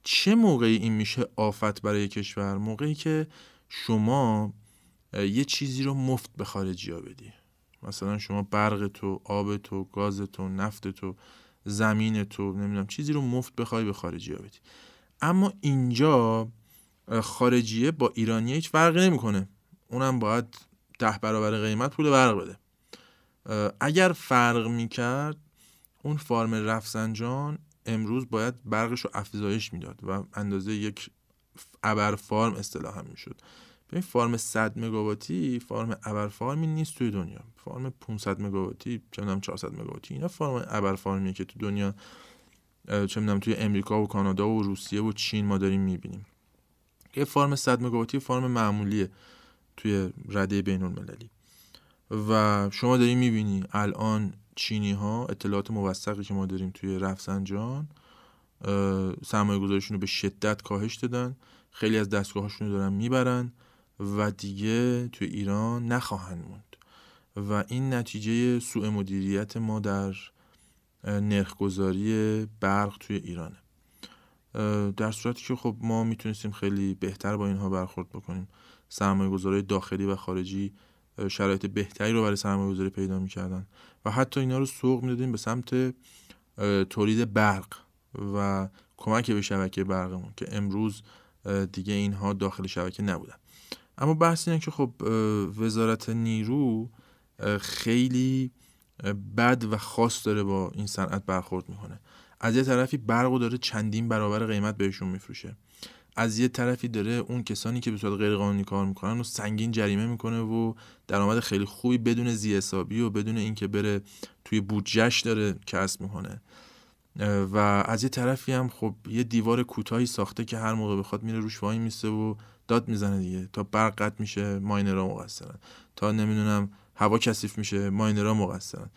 چه موقعی این میشه آفت برای کشور؟ موقعی که شما یه چیزی رو مفت به خارجی ها بدی. مثلا شما برق تو آب تو گاز تو نفت تو زمین تو نمی‌دونم چیزی رو مفت بخوای به خارجی ها بدی. اما اینجا خارجیه با ایرانی هیچ فرقی نمی‌کنه. اونم باید ده برابر قیمت پول برق بده. اگر فرق می‌کرد اون فارم رفسنجان امروز باید برقش رو افزایش می‌داد و اندازه یک ابر فارم اصطلاح هم می‌شد. ببین فارم 100 مگاواتی فارم ابر فارمی نیست توی دنیا. فارم 500 مگاواتی چه می‌دونم 400 مگاواتی اینا فارم ابر فارمیه که تو دنیا چه می‌دونم توی امریکا و کانادا و روسیه و چین ما داریم می‌بینیم. یه فارم 100 مگاواتی فارم معمولیه توی رده بین المللی و شما داری می‌بینی الان چینی ها اطلاعات موثقی که ما داریم توی رفسنجان سرمایه گذارشون رو به شدت کاهش دادن. خیلی از دستگاهاشون رو دارن می‌برن. و دیگه توی ایران نخواهند موند. و این نتیجه سوء مدیریت ما در نرخگذاری برق توی ایرانه. در صورتی که خب ما می‌تونستیم خیلی بهتر با اینها برخورد بکنیم. سرمایه گذاری داخلی و خارجی شرایط بهتری رو برای سرمایه گذاری پیدا می‌کردن. و حتی اینا رو سوق می‌دادیم به سمت تولید برق و کمک به شبکه برقمون که امروز دیگه اینها داخل شبکه نبودن. اما بحث اینه که خب وزارت نیرو خیلی بد و خاص داره با این صنعت برخورد می‌کنه. از یه طرفی برق داره چندین برابر قیمت بهشون میفروشه. از یه طرفی داره اون کسانی که به صورت غیر قانونی کار می‌کنن و سنگین جریمه می‌کنه و درآمد خیلی خوبی بدون زی حسابی و بدون اینکه بره توی بودجهش داره کسب می‌کنه. و از یه طرفی هم خب یه دیوار کوتاهی ساخته که هر موقع بخواد میره روش وای میسته و داد می‌زنه دیگه. تا برق قطع میشه ماینرها مقصرن. تا نمی‌دونم هوا کثیف میشه ماینرها مقصرن.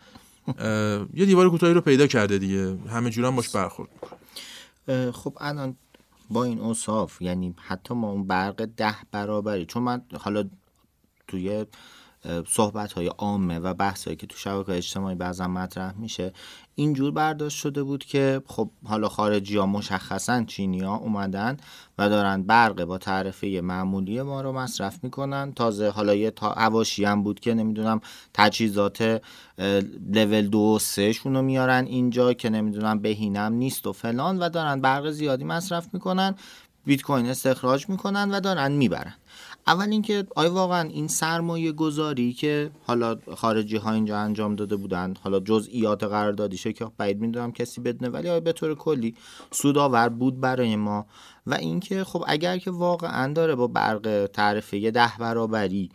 یه دیوار کوتاهی رو پیدا کرده دیگه. همه جورم باش برخورد می‌کنه. خب الان با این اوصاف یعنی حتی ما اون برق ده برابری چون من حالا توی صحبت های عامه و بحث که تو شبکه اجتماعی بعضا مطرح میشه اینجور برداشت شده بود که خب حالا خارجی ها مشخصا چینی ها اومدن و دارن برق با تعرفه معمولی ما رو مصرف می‌کنن. تازه حالا یه تا عواشی هم بود که نمی‌دونم تجهیزات لول دو و سه شونو میارن اینجا که نمی‌دونم بهینم نیست و فلان و دارن برق زیادی مصرف می‌کنن بیت کوین استخراج می‌کنن و دارن می‌برن. اول اینکه آیا واقعا این سرمایه گذاری که حالا خارجی ها اینجا انجام داده بودند حالا جزئیات قراردادیشه که بعید می‌دونم کسی بدونه ولی آیا به طور کلی سودآور بود برای ما؟ و اینکه خب اگر که واقعا داره با برق تعرفه یه ده برابری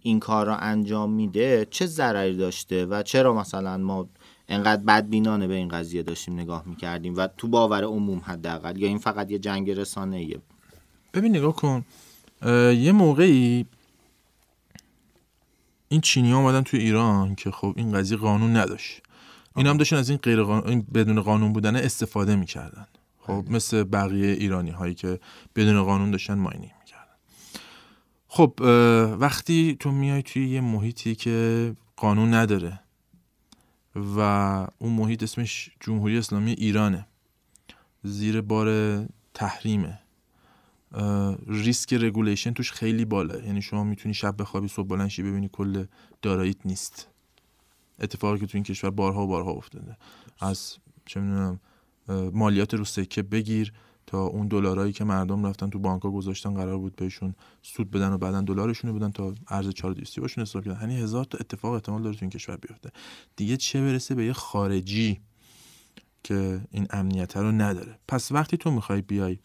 این کار را انجام میده چه ضرری داشته؟ و چرا مثلا ما انقدر بدبینانه به این قضیه داشتیم نگاه می‌کردیم؟ و تو باور عموم حداقل یا این فقط یه جنگ رسانه ایه ببین نگاه کن. یه موقعی این چینی ها آمدن توی ایران که خب این قضیه قانون نداشت. این هم داشتن از این غیر قانون، بدون قانون بودن استفاده می‌کردن. خب بله. مثل بقیه ایرانی هایی که بدون قانون داشتن mining می‌کردن. خب وقتی تو میای توی یه محیطی که قانون نداره و اون محیط اسمش جمهوری اسلامی ایرانه زیر بار تحریمه. ریسک regulation توش خیلی بالاست یعنی شما می‌تونی شب بخوابی صبح بلند شی ببینی کل داراییت نیست. اتفاقی که تو این کشور بارها و بارها افتاده. از چه می‌دونم مالیات رو سکه بگیر تا اون دلارایی که مردم رفتن تو بانک‌ها گذاشتن قرار بود بهشون سود بدن و بعدا دلارشون بدن تا ارز 4200 باشون حساب کردن. یعنی هزار تا اتفاق احتمال داره تو این کشور بیفته. دیگه چه برسه به یه خارجی که این امنیت رو نداره. پس وقتی تو می‌خوای بیای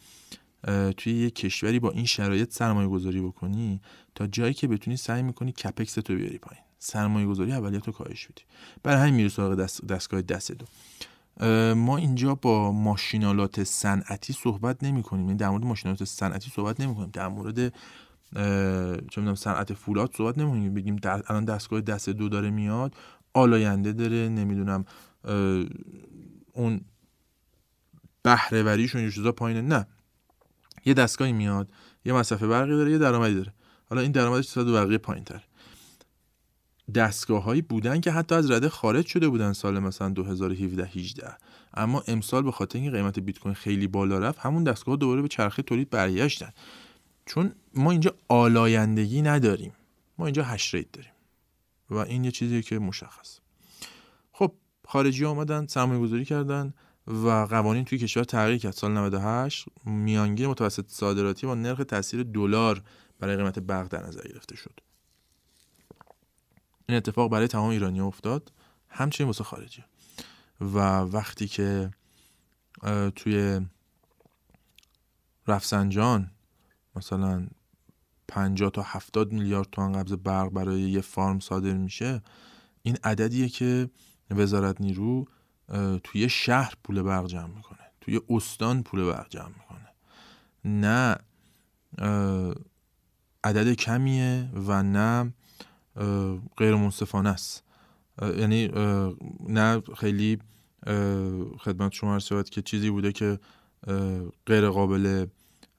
توی یه کشوری با این شرایط سرمایه گذاری بکنی تا جایی که بتونی سعی می‌کنی کپکس تو بیاری پایین. سرمایه گذاری اولیت رو کاهش بدی. برای همین میره سراغ دست، دستگاه دست دو. ما اینجا با ماشینالات صنعتی صحبت نمی کنیم یعنی در مورد ماشینالات صنعتی صحبت نمی کنیم در مورد چه می‌دونم صنعت فولاد صحبت نمی بگیم الان دستگاه دست دو داره میاد آلاینده داره نمی‌دونم اون بهره وریش و چیزا پایینه. نه. یه دستگاهی میاد یه مصرف برقی داره یه درآمدی داره. حالا این درآمدش صد بقیه پایینتر. دستگاه هایی بودن که حتی از رده خارج شده بودن سال مثلا 2017 18 اما امسال به خاطر اینکه قیمت بیت کوین خیلی بالا رفت همون دستگاه دوباره به چرخه تولید برگشتن. چون ما اینجا آلایندگی نداریم. ما اینجا hash rate داریم. و این یه چیزیه که مشخص. خب خارجی آمدن سرمایه گذاری کردن. و قوانین توی کشور تغییر کرد سال 98 میانگین متوسط صادراتی با نرخ تسعیر دلار برای قیمت برق در نظر گرفته شد. این اتفاق برای تمام ایرانی افتاد همچنین واسه خارجی. و وقتی که توی رفسنجان مثلا 50 تا 70 میلیارد تومان قبض برق برای یه فارم صادر میشه این عددیه که وزارت نیرو توی شهر پول برق جمع می‌کنه. توی استان پول برق جمع می‌کنه. نه عدد کمیه و نه غیر منصفانه است. یعنی نه خیلی خدمت شما صحبت که چیزی بوده که غیر قابل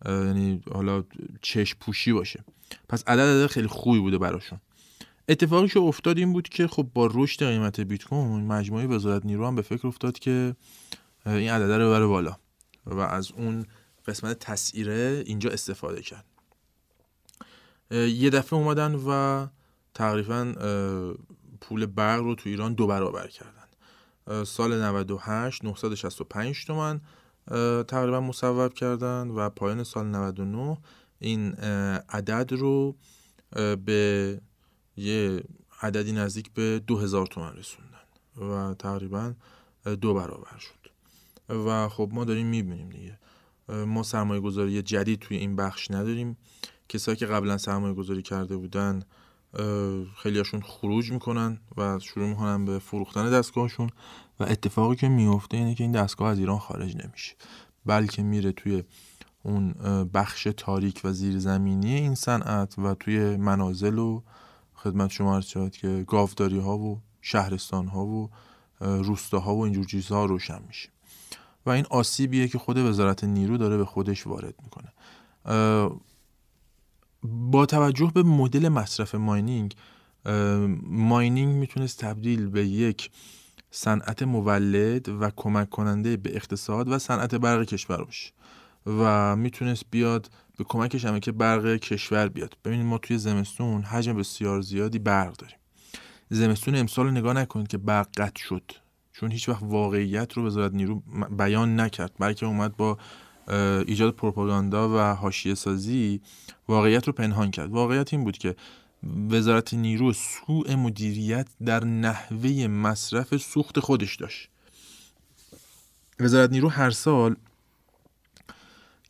یعنی حالا چشم پوشی باشه. پس عدد عدد خیلی خوبی بوده براشون. اتفاقی که افتاد این بود که خب با رشد قیمت بیت کوین مجموعه وزارت نیرو هم به فکر افتاد که این عدد رو ببره بالا و از اون قسمت تسعیره اینجا استفاده کرد. یه دفعه اومدن و تقریبا پول برق رو تو ایران دو برابر کردن. سال 98 965 تومن تقریبا مصوب کردن و پایان سال 99 این عدد رو به یه عددی نزدیک به 2000 تومن رسوندن و تقریبا دو برابر شد. و خب ما داریم می‌بینیم دیگه. ما سرمایه گذاری جدید توی این بخش نداریم. کسایی که قبلا سرمایه گذاری کرده بودن خیلیاشون خروج می‌کنن و شروع می‌کنن به فروختن دستگاهشون و اتفاقی که میفته اینه که این دستگاه از ایران خارج نمیشه. بلکه میره توی اون بخش تاریک و زیرزمینی این صنعت و توی منازل و خدمت شما عرض شد که گاوداری ها و شهرستان ها و روستاها و اینجور چیزها روشن میشه. و این آسیبیه که خود وزارت نیرو داره به خودش وارد می‌کنه. با توجه به مدل مصرف ماینینگ ماینینگ می‌تونست تبدیل به یک صنعت مولد و کمک کننده به اقتصاد و صنعت برق کشور باشه. و می‌تونست بیاد به کمکش همه که برق کشور بیاد. ببینید ما توی زمستون حجم بسیار زیادی برق داریم. زمستون امسال نگاه نکنید که برق قطع شد. چون هیچ وقت واقعیت رو وزارت نیرو بیان نکرد. بلکه اومد با ایجاد پروپاگاندا و حاشیه سازی واقعیت رو پنهان کرد. واقعیت این بود که وزارت نیرو سوء مدیریت در نحوه مصرف سوخت خودش داشت. وزارت نیرو هر سال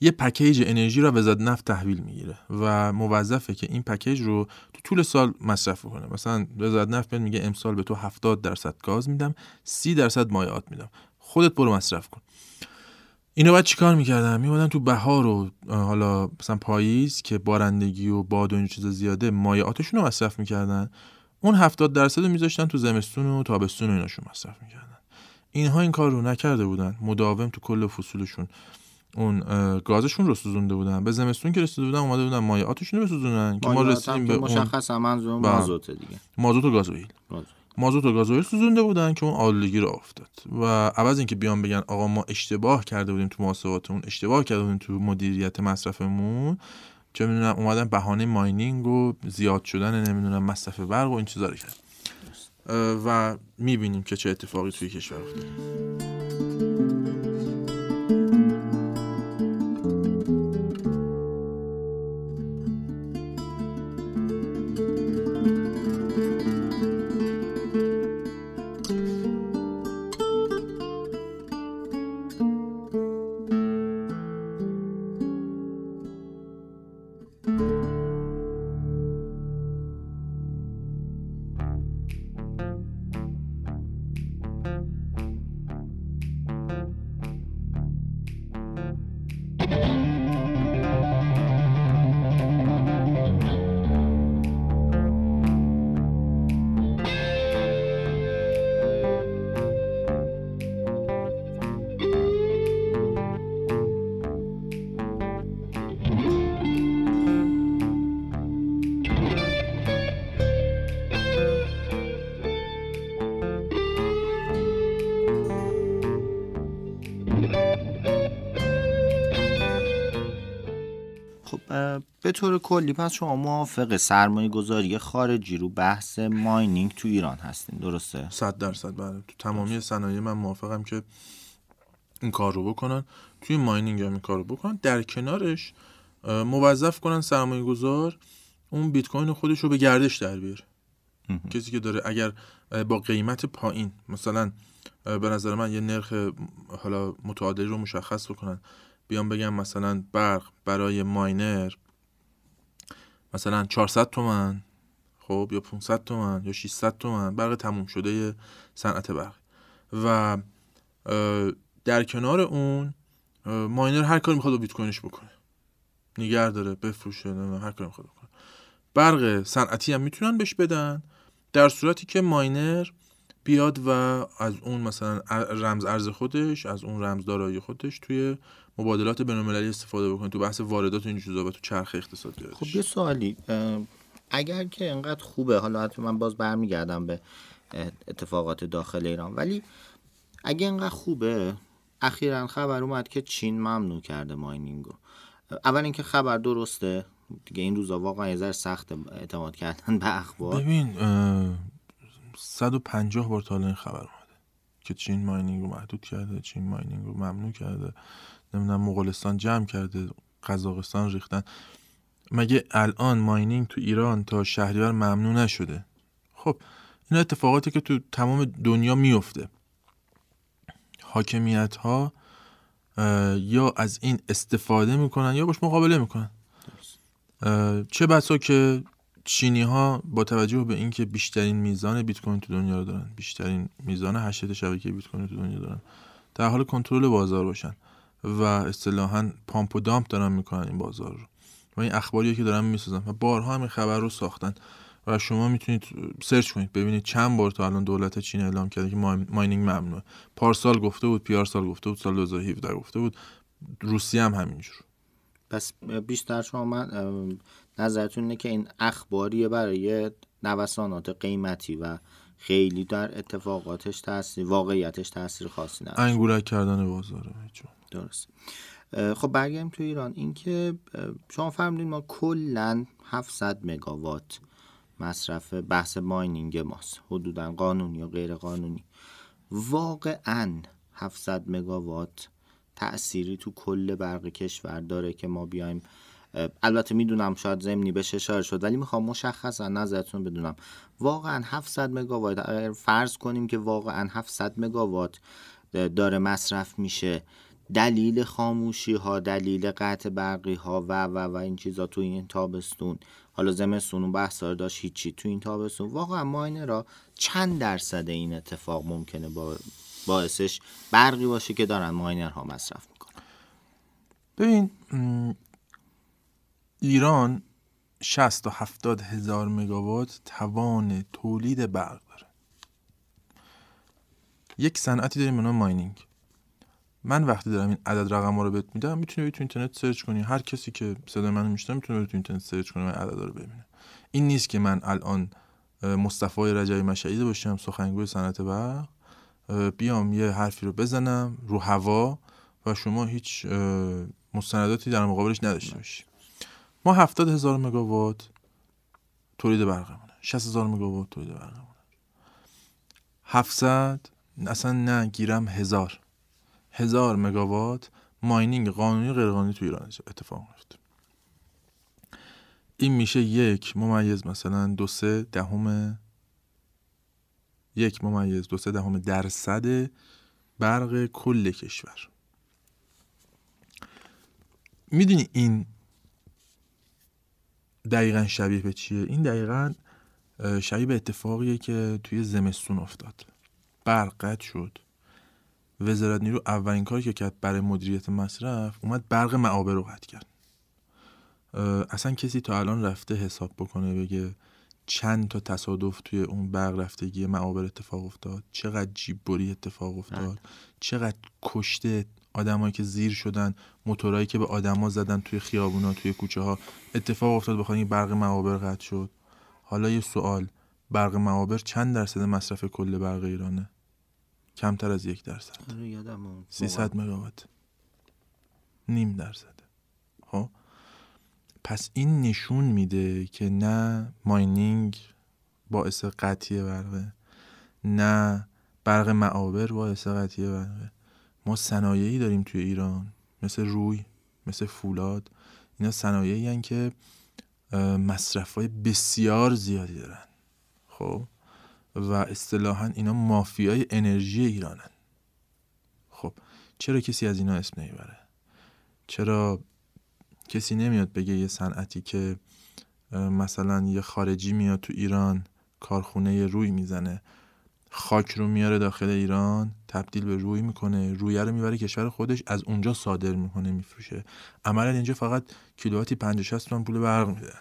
یه پکیج انرژی رو وزارت نفت تحویل می‌گیره و موظفه که این پکیج رو تو طول سال مصرف کنه مثلا وزارت نفت میگه امسال به تو 70 درصد گاز میدم 30 درصد مایعات میدم. خودت برو مصرف کن. اینو بعد چیکار می‌کردن؟ میومدن تو بهار و حالا مثلا پاییز که بارندگی و باد و این چیزا زیاده مایعاتشون رو مصرف می‌کردن. اون 70 درصد رو میذاشتن تو زمستون و تابستون و ایناشون مصرف می‌کردن. اینها این کار رو نکرده بودن. مداوم تو کل فصولشون. اون گازشون رو سوزونده بودن. به زمستون که رسیده بودن اومده بودن مایعاتشون رو بسوزونن که ما رسیدیم به مشخص منظور بله. مازوت دیگه. مازوت و گازوئیل. مازوت و گازوئیل سوزونده بودن که اون آلودگی رو افتاد. و عوض اینکه بیان بگن آقا ما اشتباه کرده بودیم تو محاسباتمون اشتباه کرده بودیم تو مدیریت مصرفمون چه می‌دونم اومدن بهانه ماینینگ و زیاد شدن نمی‌دونم مصرف برق و این چیزا رو کرد. و می‌بینیم که چه اتفاقی توی کشور افتاد به طور کلی پس شما موافق سرمایه گذاری خارجی رو بحث ماینینگ تو ایران هستین درسته؟ صد درصد بله. تو تمامی صنایع من موافقم که این کار رو بکنن. توی ماینینگ هم این کار رو بکنن. در کنارش موظف کنن سرمایه گذار اون بیت کوین خودش رو به گردش در بیاره. کسی که داره اگر با قیمت پایین مثلا به نظر من یه نرخ حالا متعادل رو مشخص بکنن. بیان بگم مثلا برق برای ماینر مثلا 400 تومن خب یا 500 تومن یا 600 تومن برق تموم شده صنعت برق و در کنار اون ماینر هر کاری می‌خواد با بیت کوینش بکنه. نگر داره بفروشه هر کاری می‌خواد بکنه. برق صنعتی هم می‌تونن بهش بدن در صورتی که ماینر بیاد و از اون مثلا رمز ارز خودش از اون رمز دارایی خودش توی مبادلات بین‌المللی استفاده بکنه تو بحث واردات این چیزا و تو چرخ اقتصاد خب یه سوالی اگر که انقدر خوبه حالا حتی من باز برمیگردم به اتفاقات داخل ایران ولی اگه انقدر خوبه اخیرا خبر اومد که چین ممنوع کرده ماینینگو. اول اینکه خبر درسته دیگه این روزا واقعا یه سخت اعتماد کردن به اخبار. ببین 150 بار تا این خبر اومده که چین ماینینگ رو محدود کرده چین ماینینگ رو ممنوع کرده. نمی‌دونم مغولستان جمع کرده قزاقستان ریختن. مگه الان ماینینگ تو ایران تا شهریور ممنوع نشده؟ خب این اتفاقاتی که تو تمام دنیا میفته حاکمیت ها یا از این استفاده می‌کنن یا باش مقابله می‌کنن. چه بسا که چینی ها با توجه به اینکه بیشترین میزان بیت کوین تو دنیا رو دارن بیشترین میزان hash شبکه بیت کوین تو دنیا دارن در حال کنترل بازار باشن. و اصطلاحا pump و dump دارن می‌کنن این بازار رو. و این اخباریه که دارن می‌سازن و بارها هم خبر رو ساختن. و شما می‌تونید سرچ کنید ببینید چند بار تا الان دولت چین اعلام کرده که mining ممنوعه. پارسال گفته بود پیرار سال گفته بود سال 2017 گفته بود. روسیه هم همینجور. پس بیشتر شما من نظرتون اینه که این اخباریه برای نوسانات قیمتی و خیلی در اتفاقاتش تاثیر واقعیتش تاثیر خاصی نداره انگورک کردن بازاره درست خب برگردیم تو ایران. اینکه شما فهمیدین ما کلا 700 مگاوات مصرف بحث ماینینگ ماست. حدودا قانونی یا غیر قانونی واقعا 700 مگاوات تأثیری تو کل برق کشور داره که ما بیایم البته می‌دونم شاید زمینی بهش اشاره شد ولی می‌خوام مشخصا نظرتون بدونم. واقعا 700 مگاوات اگر فرض کنیم که واقعا 700 مگاوات داره مصرف میشه دلیل خاموشی ها دلیل قطع برقی ها و و و این چیزا تو این تابستون. حالا زمستون اون بحثا داشت هیچی تو این تابستون. واقعا ماینه را چند درصد این اتفاق ممکنه باعثش برقی باشه که دارن miner ها مصرف می‌کنن؟ ببین ایران 60 تا 70 هزار مگاوات توان تولید برق داره. یک صنعتی داریم به نام mining. من وقتی دارم این عدد رقم رو بهت میدم می‌تونی تو اینترنت سرچ کنی. هر کسی که صدا منو میشنوه می‌تونه تو اینترنت سرچ کنه و عدد رو ببینه. این نیست که من الان مصطفی رجایی مشهدی باشم سخنگوی صنعت برق. بیام یه حرفی رو بزنم رو هوا و شما هیچ مستنداتی در مقابلش نداشته باشی. ما هفتاد هزار مگاوات تولید برقمونه. 60 هزار مگاوات تولید برقمونه. 700 اصلا نه گیرم هزار. هزار مگاوات ماینینگ قانونی غیر قانونی تو ایران اتفاق میفته. این میشه یک ممیز مثلا دو سه دهم یک ممیز دو سه دهم درصد برق کل کشور. می‌دونی این دقیقا شبیه به چیه؟ این دقیقا شبیه به اتفاقیه که توی زمستون افتاد. برق شد. وزارت نیرو اولین کاری که کرد برای مدیریت مصرف اومد برق معابر رو قطع کرد. اصلا کسی تا الان رفته حساب بکنه بگه چند تا تصادف توی اون برق رفتگی معابر اتفاق افتاد چقدر جیببری اتفاق افتاد چقدر کشته آدمایی که زیر شدن موتورایی که به آدما زدن توی خیابونا توی کوچه ها اتفاق افتاد بخاطر این برق معابر قطع شد. حالا یه سوال برق معابر چند درصد مصرف کل برق ایرانه؟ کمتر از یک درصد. 300 مگاوات. نیم درصد. خب؟ پس این نشون میده که نه ماینینگ باعث قطعی برقه نه برق معابر باعث قطعی برقه. ما صنایعی داریم توی ایران مثل روی مثل فولاد. اینا صنایعی که مصرف های بسیار زیادی دارن. خب؟ و اصطلاحا اینا مافیای انرژی ایرانن. خب؟ چرا کسی از اینا اسم نمی‌بره؟ چرا کسی نمیاد بگه یه صنعتی که مثلا یه خارجی میاد تو ایران کارخونه روی می‌زنه خاک رو میاره داخل ایران تبدیل به روی می‌کنه. رویه رو می‌بره کشور خودش از اونجا صادر می‌کنه میفروشه. عملا اینجا فقط کیلواتی 50 60 تومن پول برق میدن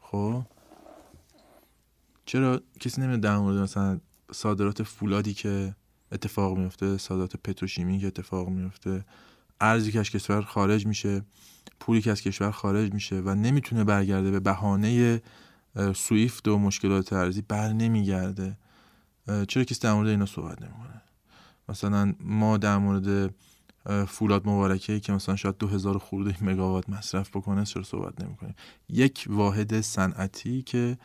خب؟ چرا کسی نمیاد در مورد مثلا صادرات فولادی که اتفاق میفته صادرات پتروشیمی که اتفاق میفته ارزی که از کشور خارج میشه پولی که از کشور خارج میشه و نمی‌تونه برگرده به بهانه سویفت و مشکلات ارزی بر نمیگرده. چرا کسی در مورد اینا صحبت نمی‌کنه؟ مثلا ما در مورد فولاد مبارکه که مثلا شاید دو هزار خورده مگاوات مصرف بکنه چرا صحبت نمی‌کنیم؟ یک واحد صنعتی که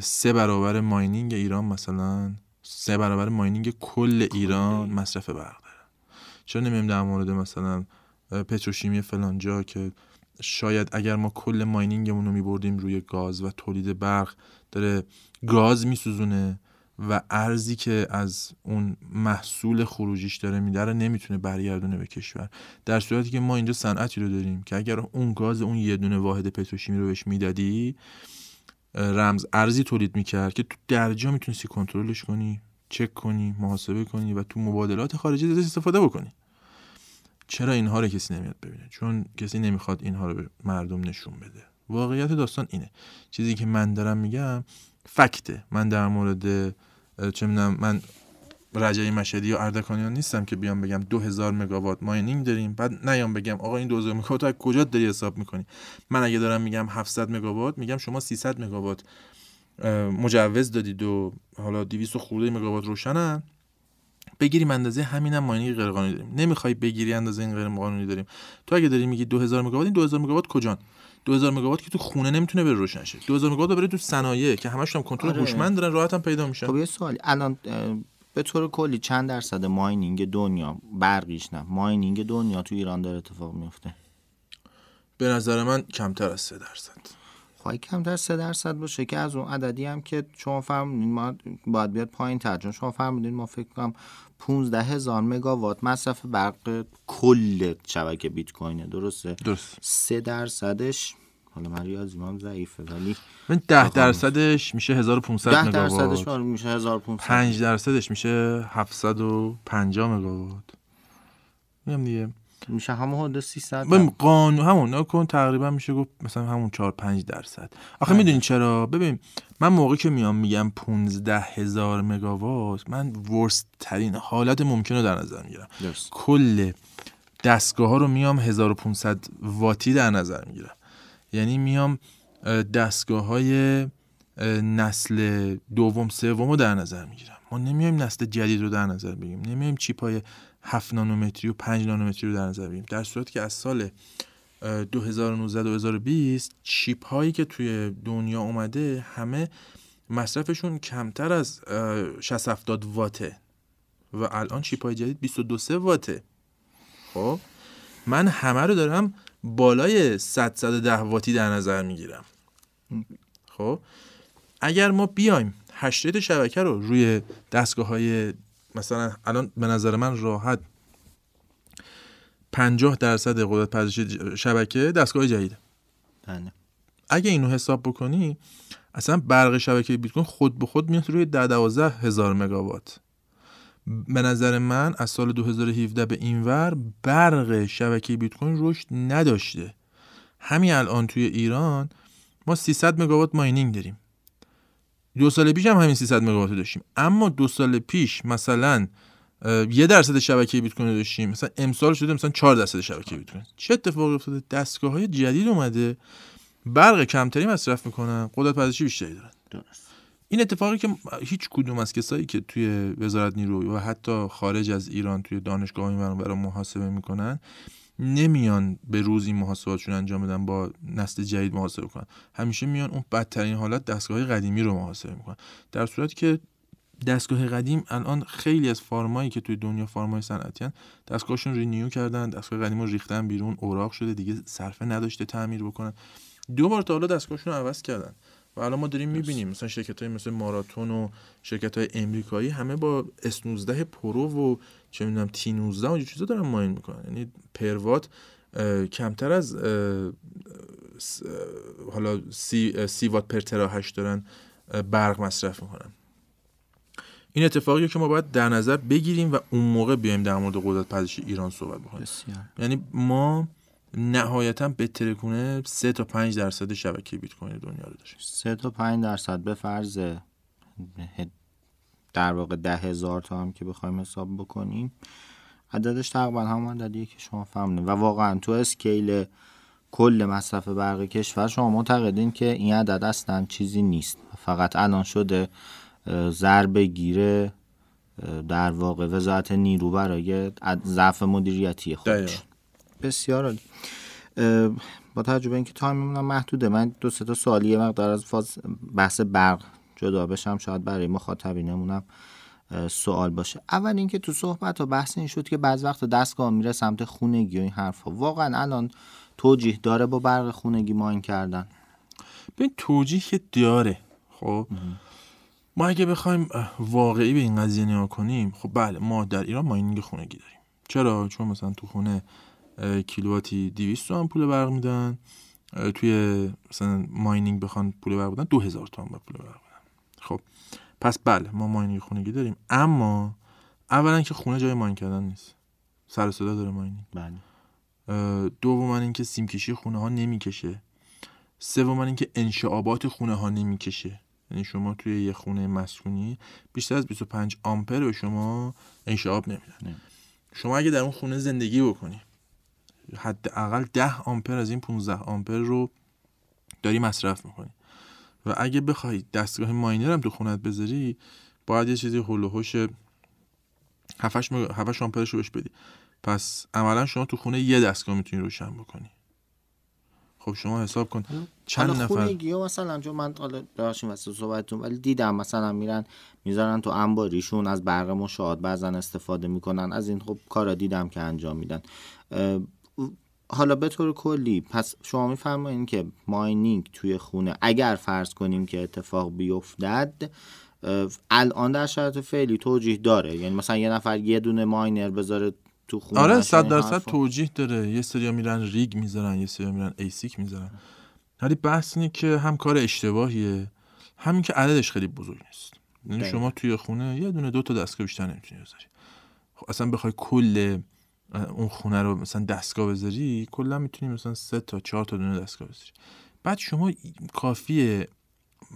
سه برابر ماینینگ ایران مثلا سه برابر ماینینگ کل ایران مصرف برق داره. چرا نمیم در مورد مثلا پتروشیمی فلانجا که شاید اگر ما کل ماینینگمون رو میبردیم روی گاز و تولید برق داره گاز میسوزونه و ارزی که از اون محصول خروجیش داره میده رو نمی‌تونه برگردونه به کشور. در صورتی که ما اینجا صنعتی رو داریم که اگر اون گاز اون یه دونه واحد پتروشیمی رو بهش می‌دادی رمز ارزی تولید می‌کرد که تو درجا می‌تونستی کنترلش کنی چک کنی محاسبه کنی و تو مبادلات خارجی ازش استفاده بکنی. چرا اینها رو کسی نمیاد ببینه؟ چون کسی نمی‌خواد اینها رو به مردم نشون بده. واقعیت داستان اینه. چیزی که من دارم میگم فکته. من در مورد چه می‌دونم من رجعی مشهدی یا اردکانیان نیستم که بیام بگم 2000 مگاوات ماینینگ داریم. بعد نیام بگم آقا این 2000 مگاوات از کجا داری حساب می‌کنی؟ من اگه دارم میگم 700 مگاوات میگم شما 300 مگاوات مجوز دادید و حالا 200 خورده مگاوات روشنن. بگیریم اندازه همینم ماینینگ غیر قانونی داریم. نمی‌خوای بگیری اندازه این غیر قانونی داریم. تو اگه داری میگی 2000 مگاوات این 2000 مگاوات کجان؟ 2000 مگاوات که تو خونه نمی‌تونه بره روشن شه. 2000 مگاوات بره تو صنایع که همش هم کنترل آره. هوشمند دارن راحت هم پیدا میشن. خب یه سوالی. الان به طور کلی چند درصد ماینینگ دنیا برقیش نه ماینینگ دنیا تو ایران داره اتفاق میفته؟ به نظر من کمتر از 3 درصد. خواهی کمتر از 3 درصد باشه که از اون عددی هم که شما فرمودین ما باید بیاد پایین تر چون شما فرمودین ما فکر کنم 15 هزار مگاوات مصرف برق کل شبکه بیت کوینه. درسته؟ درست. 3 درصدش حالا من ریاضی هم ضعیفه ولی من 10 درصدش میشه 1500 مگاوات 10 درصدش میشه 1500 5 درصدش میشه 750 مگاوات. میگم دیگه میشه همون حدود 300 قانون همون نکن تقریبا میشه گفت مثلا همون 4 5 درصد. آخه بله. می‌دونی چرا؟ ببین من موقعی که میام میگم 15 هزار مگاوات من ورست ترین حالت ممکن رو در نظر می‌گیرم. کل دستگاه ها رو میام 1500 واتی در نظر می‌گیرم. یعنی میام دستگاه های نسل دوم سوم رو در نظر می‌گیرم. ما نمیایم نسل جدید رو در نظر بگیریم. نمیایم چیپ های 7 نانومتری و 5 نانومتری رو در نظر بگیریم. در صورتی که از سال 2019 2020 چیپ هایی که توی دنیا اومده همه مصرفشون کمتر از 60 70 واته. و الان چیپ های جدید 22 واته. خب؟ من همه رو دارم بالای 100 110 واتی در نظر می‌گیرم. خب؟ اگر ما بیایم هشت شبکه رو روی دستگاه های مثلا الان به نظر من راحت 50 درصد قدرت پذیرش شبکه دستگاه جدیده بله. اگه اینو حساب بکنی اصلا برق شبکه بیت کوین خود به خود میاد روی 10 12 هزار مگاوات. به نظر من از سال 2017 به اینور برق شبکه بیت کوین رشد نداشته. همین الان توی ایران ما 300 مگاوات ماینینگ داریم. دو سال پیش هم همین 300 مگاوات داشتیم. اما دو سال پیش مثلا یه درصد شبکه بیت کوین داشتیم. مثلا امسال شده مثلا 4 درصد شبکه بیت کوین. چه اتفاقی افتاده؟ دستگاه های جدید اومده. برق کمتری مصرف می‌کنن. قدرت پذیرشی بیشتری دارن. درست. این اتفاقی که هیچ کدوم از کسایی که توی وزارت نیرو و حتی خارج از ایران توی دانشگاه برای محاسبه می‌کنن نمیان به روز این محاسباتشون انجام بدن با نسل جدید محاسبه کنن. همیشه میان اون بدترین حالت دستگاه قدیمی رو محاسبه می‌کنن. در صورتی که دستگاه قدیم الان خیلی از فارمایی که توی دنیا فارمای صنعتی دستگاهشون رینیو کردن دستگاه قدیم رو ریختن بیرون اوراق شده دیگه صرفه نداشته تعمیر بکنن. دو بار تا حالا دستگاهشون رو عوض کردن. و الان ما داریم می‌بینیم مثلا شرکت های مثل ماراتون و شرکت های امریکایی همه با S19 Pro و چه می‌دونم T19 و چیزا دارن mine می‌کنن. یعنی per وات کمتر از حالا سی, سی وات per terahash دارن برق مصرف می‌کنن. این اتفاقی که ما باید در نظر بگیریم و اون موقع بیایم در مورد قدرت پذیرش ایران صحبت بکنیم. یعنی ما نهایتا به ترکونه 3 تا 5 درصد شبکه بیت کوین دنیا رو داشت 3 تا 5 درصد به فرض در واقع ده هزار تا هم که بخوایم حساب بکنیم عددش تقریبا همون عددیه که شما فهمیدین. و واقعا تو اسکیل کل مصرف برق کشور شما معتقدین که این عدد اصلا چیزی نیست. فقط الان شده ضرب گیره در واقع وزارت نیرو برای ضعف مدیریتی خودش. بسیار عالی. با توجه به اینکه تایممون محدوده من دو سه تا سوالی مقدار از فاز بحث برق جدا بشم شاید برای مخاطبینمونم سوال باشه. اول اینکه تو صحبت و بحث این شد که بعض وقت دستگاه میره سمت خونگی و این حرفا. واقعا الان توجیه داره با برق خونگی ماین کردن. به توجیه که داره. خب؟ ما اگه بخوایم واقعی به این قضیه نگاه کنیم خب بله ما در ایران ماینینگ خونگی داریم. چرا؟ چون مثلا تو خونه کیلواتی 200 تومن پول برق میدن. توی مثلا ماینینگ بخوان پول برق بدن 2000 تومن پول برق خب پس بله ما ماینینگ خونگی داریم. اما اولا که خونه جای ماین کردن نیست. سر صدا داره ماینینگ. بله. دوم اینکه سیم کشی خونه ها نمی‌کشه. سوم اینکه انشعابات خونه ها نمی‌کشه. یعنی شما توی یه خونه مسکونی بیشتر از 25 آمپر به شما انشعاب نمیدن. شما اگه در اون خونه زندگی بکنی حداقل 10 آمپر از این 15 آمپر رو داری مصرف می‌کنی. و اگه بخوای دستگاه ماینر هم تو خونت بذاری باید یه چیزی هول و هوش 7 آمپرش رو بهش بدی. پس عملا شما تو خونه یه دستگاه می‌تونی روشن بکنی. خب شما حساب کن چند نفر خونگی مثلا چون من حالا داشتیم واسه صحبتتون ولی دیدم مثلا میرن می‌ذارن تو انباریشون از برق مشاهد بعضا استفاده می‌کنن از این خب کارا دیدم که انجام میدن. حالا به طور کلی پس شما میفرمایید که ماینینگ توی خونه اگر فرض کنیم که اتفاق بیفتد الان در شرایط فعلی توجیه داره. یعنی مثلا یه نفر یه دونه ماینر بذاره تو خونه آره صد درصد توجیه داره. یه سری میرن rig می‌ذارن یه سری میرن ASIC می‌ذارن. ولی بحث اینه که همه کار اشتباهیه. همین که عددش خیلی بزرگ نیست. یعنی شما توی خونه یه دونه دو تا دستگاه بیشتر نمی‌تونی بذاری. خب اصلا بخوای کل اون خونه رو مثلا دستگاه بذاری کلا می‌تونی مثلا سه تا چهار تا دونه دستگاه بذاری. بعد شما کافیه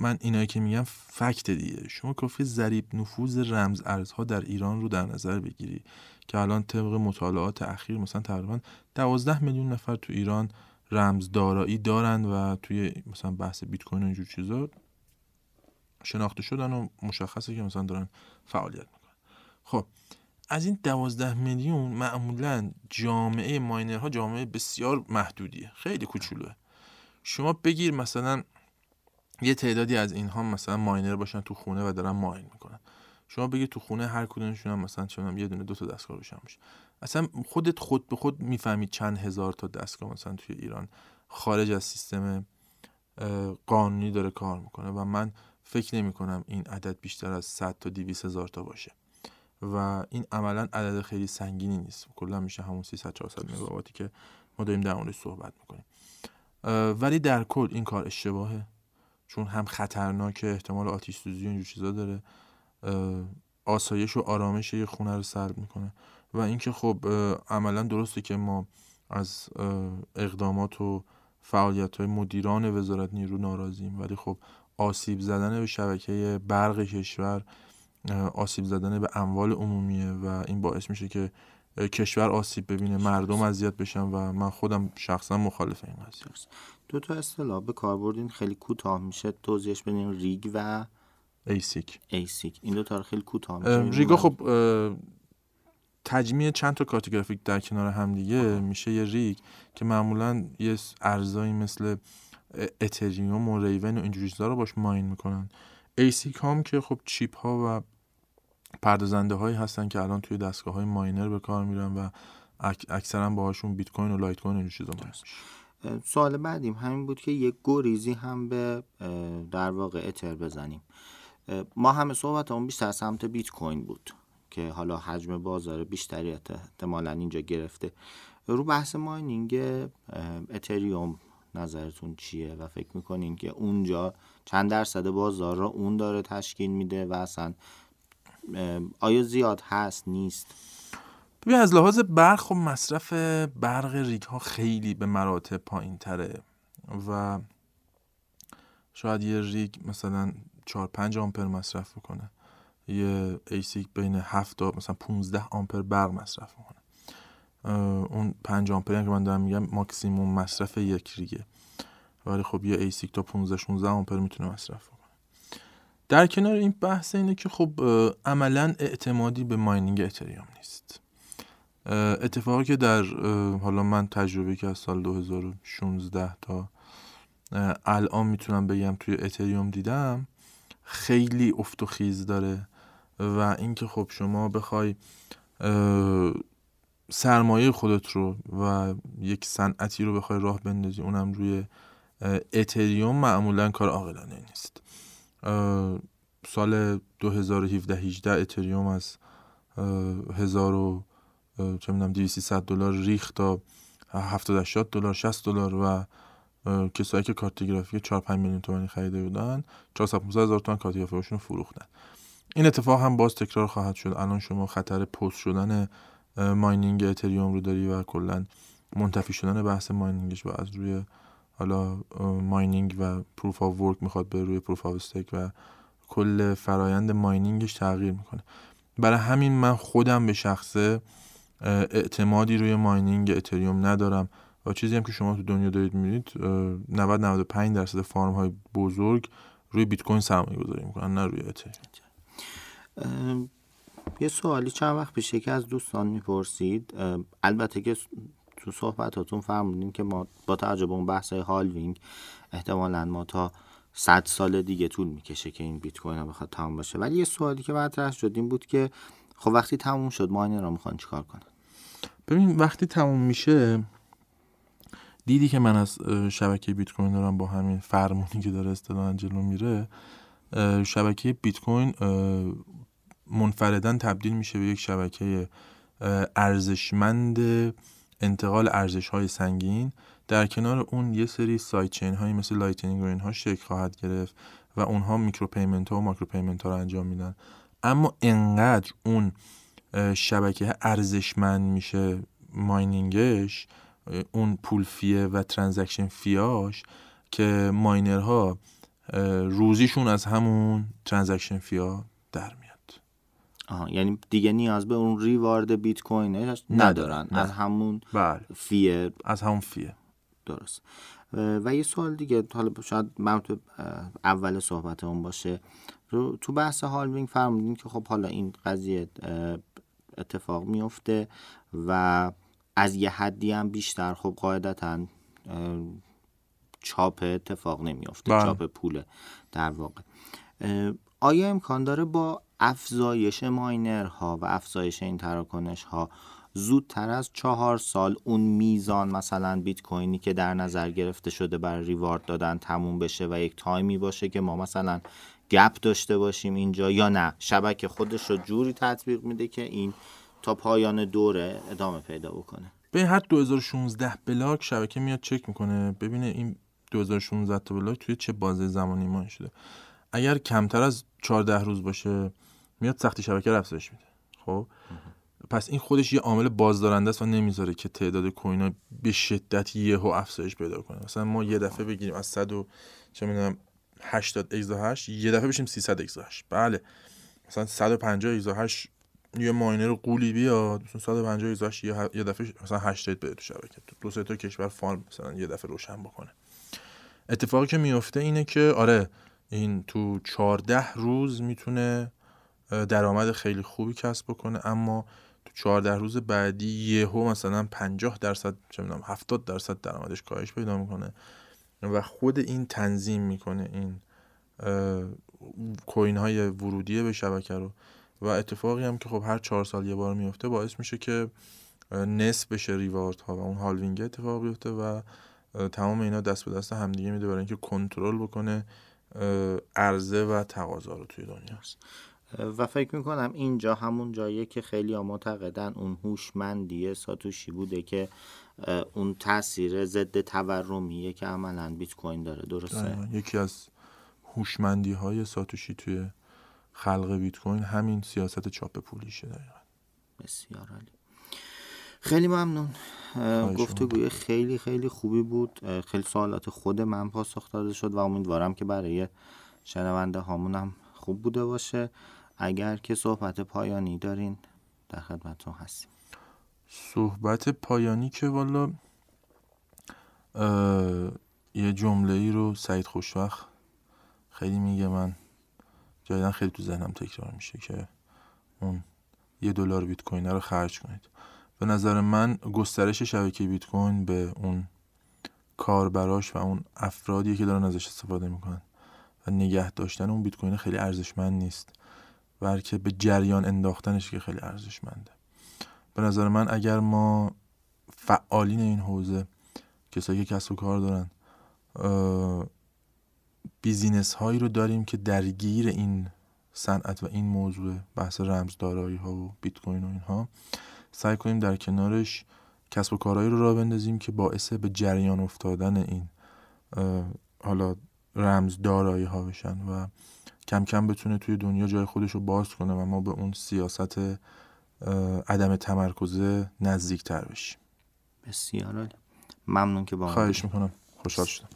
من اینایی که میگم fact دیگه. شما کافی ضریب نفوذ رمز ارزها در ایران رو در نظر بگیری که الان طبق مطالعات اخیر مثلا تقریبا 12 میلیون نفر تو ایران رمز دارایی دارن و توی مثلا بحث بیت کوین و اینجور چیزا شناخته شدن و مشخصه که مثلا دارن فعالیت می‌کنن. خب از این 12 میلیون معمولا جامعه ماینرها جامعه بسیار محدودیه خیلی کوچولوه. شما بگیر مثلا یه تعدادی از اینها مثلا ماینر باشن تو خونه و دارن ماین می‌کنن. شما بگی تو خونه هر کدومشون هم مثلا چون یه دونه دو تا دستگاه روشن باشه. اصلا خودت خود به خود می‌فهمید چند هزار تا دستگاه مثلا توی ایران خارج از سیستم قانونی داره کار می‌کنه و من فکر نمی کنم این عدد بیشتر از 100 تا 200 هزار تا باشه. و این عملا عدد خیلی سنگینی نیست. کلا میشه همون 300 400 مگاواتی که ما داریم در موردش صحبت می‌کنیم. ولی در کل این کار اشتباهه. چون هم خطرناک احتمال آتیش سوزی و اینجور چیزا داره. آسایش و آرامش یه خونه رو سلب می‌کنه. و اینکه خب عملا درسته که ما از اقدامات و فعالیت های مدیران وزارت نیرو ناراضیم. ولی خب آسیب زدن به شبکه برق کشور آسیب زدن به اموال عمومیه و این باعث میشه که کشور آسیب ببینه مردم اذیت بشن و من خودم شخصا مخالف این قضیه. دو تا اصطلاح به کار بردین خیلی کوتاه میشه. توضیحش بدین. rig و ASIC. ASIC. این دو تا خیلی کوتاه میشه. rig ا خب تجمیع چند تا کارت گرافیک در کنار هم دیگه. میشه یه rig که معمولا یه ارزایی مثل اتریوم و ریون و اینجوری چیزا رو باش mine می‌کنن. ASIC هم که خب chip ها و پردازنده هایی هستن که الان توی دستگاه های miner به کار میرن و اکثرا باهاشون بیت کوین و لایت کوین و چیزا سوال بعدیم. همین بود که یک گریزی هم به در واقع اتر بزنیم. ما همه صحبت اون بیشتر سمت بیت کوین بود که حالا حجم بازار بیشتری احتمالا اینجا گرفته. رو بحث mining اتریوم نظرتون چیه؟ و فکر می‌کنین که اونجا چند درصد بازار را اون داره تشکیل میده و اصلا آیا زیاد هست نیست؟ ببین از لحاظ برق خب مصرف برق rig ها خیلی به مراتب پایین تره و شاید یه rig مثلا 4 5 آمپر مصرف بکنه یه ASIC بین 7 تا مثلا 15 آمپر برق مصرف می‌کنه اون 5 آمپری که من دارم میگم ماکسیموم مصرف یک rig ه. ولی خب یه ASIC تا 15 16 آمپر می‌تونه مصرف کنه. در کنار این بحث اینه که خب عملا اعتمادی به ماینینگ اتریوم نیست. اتفاقی که در حالا من تجربه که از سال 2016 تا الان می‌تونم بگم توی اتریوم دیدم خیلی افت و خیز داره و اینکه خب شما بخوای سرمایه خودت رو و یک صنعتی رو بخوای راه بندازی اونم روی اتریوم معمولا کار عاقلانه نیست. سال 2017 18 اتریوم از 1000 و چه می‌دونم 200 دلار ریخت تا 70 80 دلار 60 دلار و کسایی که کارت گرافیک 4 5 میلیون تومانی خریده بودن 400 هزار تومان کارت گرافیکشون رو فروختن. این اتفاق هم باز تکرار خواهد شد. الان شما خطر پست شدن ماینینگ اتریوم رو داری و کلا منتفی شدن بحث mining ش و از روی حالا mining و proof of work می‌خواد به روی proof of stake و کل فرایند mining ش تغییر می‌کنه. برای همین من خودم به شخصه اعتمادی روی mining اتریوم ندارم و چیزی هم که شما تو دنیا دارید می‌بینید 90 95 درصد farm های بزرگ روی بیت کوین سرمایه گذاری می‌کنن نه روی اتریوم. یه سوالی چند وقت پیش که از دوستان می‌پرسید البته که تو صحبتاتون فرمودین که ما با توجه به اون بحث هالوینگ احتمالا ما تا صد سال دیگه طول می‌کشه که این بیت کوین بخواد تمام باشه. ولی یه سوالی که مطرح شد این بود که خب وقتی تموم شد ماینر رو می‌خوان چیکار کنن؟ ببین وقتی تموم میشه دیدی که من از شبکه بیت کوین دارم با همین فرمونی که داره اصطلاحا جلو میره شبکه بیت کوین منفردن تبدیل میشه به یک شبکه ارزشمند انتقال ارزش های سنگین در کنار اون یه سری side chain هایی مثل Lightning و اینها شکل خواهد گرفت و اونها micro payment ها و macro payment ها رو انجام میدن. اما انقدر اون شبکه ارزشمند میشه mining ش اون پول fee ه و transaction fee هاش که miner ها روزیشون از همون transaction fee ها در آها یعنی دیگه نیاز به اون reward بیت کوین ندارن. از همون بله. fee ه. از همون fee ه. درست. و یه سوال دیگه حالا شاید مربوط اول صحبت اون باشه. تو بحث halving فرمودین که خب حالا این قضیه اتفاق میفته و از یه حدی هم بیشتر خب قاعدتا چاپ اتفاق نمیفته بله. چاپ پوله در واقع. آیا امکان داره با افزایش ماینرها و افزایش این تراکنش ها زودتر از چهار سال اون میزان مثلا بیت کوینی که در نظر گرفته شده برای ریوارد دادن تموم بشه و یک تایمی باشه که ما مثلا گپ داشته باشیم اینجا یا نه. شبکه خودش رو جوری تطبیق میده که این تا پایان دوره ادامه پیدا بکنه. به هر 2016 بلاک شبکه میاد چک می‌کنه. ببینه این 2016 تا بلاک توی چه بازه زمانی ما شده. اگر کمتر از 14 روز باشه میاد سختی شبکه رو افزایش میده. خب؟ پس این خودش یه عامل بازدارنده است و نمی‌ذاره که تعداد کوین ها به شدت یهو افزایش پیدا کنه. مثلا ما یه دفعه بگیریم از 100 و چه می‌دونم 80 x یه دفعه بشیم 300 x بله. مثلا 150 x یه ماینر قولی بیاد مثلا 150 x یه دفعه مثلا 80 بده تو شبکه. تو دو سه تا کشور فارم مثلا یه دفعه روشن بکنه. اتفاقی که میفته اینه که آره این تو 14 روز می‌تونه درآمد خیلی خوبی کسب بکنه اما تو 14 روز بعدی یهو مثلا 50 درصد چه می‌دونم 70 درصد درآمدش کاهش پیدا می‌کنه و خود این تنظیم می‌کنه این کوین های ورودی به شبکه رو. و اتفاقی هم که خب هر چهار سال یه بار میفته باعث میشه که نصف بشه ریوارد ها و اون هالوینگ اتفاق بیفته و تمام اینا دست به دست همدیگه میده برای اینکه کنترل بکنه عرضه و تقاضا رو توی دنیا. و فکر می‌کنم اینجا همون جاییه که خیلی معتقدن اون هوشمندی ساتوشی بوده که اون تاثیر ضد تورمیه که عملا بیت کوین داره. درسته؟ یکی از هوشمندی های ساتوشی توی خلق بیت کوین همین سیاست چاپ پولیشه دقیقا. بسیار عالی. خیلی ممنون. گفتگوی خیلی خیلی خوبی بود. خیلی سوالات خود من پاسخ داده شد و امیدوارم که برای شنونده هامونم خوب بوده باشه. اگر که صحبت پایانی دارین در خدمتتون هستیم. صحبت پایانی که والا یه جمله ای رو سعید خوشوقت خیلی میگه من جایدن خیلی تو ذهنم تکرار میشه که اون یه دلار بیت کوین رو خرج کنید. به نظر من گسترش شبکه بیت کوین به اون کاربراش و اون افرادی که دارن ازش استفاده می‌کنن و نگه داشتن اون بیت کوین خیلی ارزشمند نیست. بلکه به جریان انداختنش که خیلی ارزشمنده. به نظر من اگر ما فعالین این حوزه کسایی که کسب و کار دارن بیزینس هایی رو داریم که درگیر این صنعت و این موضوع بحث رمزدارایی ها و بیت کوین و اینها سعی کنیم در کنارش کسب و کارهایی رو را بندازیم که باعث به جریان افتادن این حالا رمز دارایی ها بشن و کم کم بتونه توی دنیا جای خودش رو باز کنه و ما به اون سیاست عدم تمرکزه نزدیک تر بشیم. بسیار عالی. ممنون که با خواهش می‌کنم. خوشحال شدم.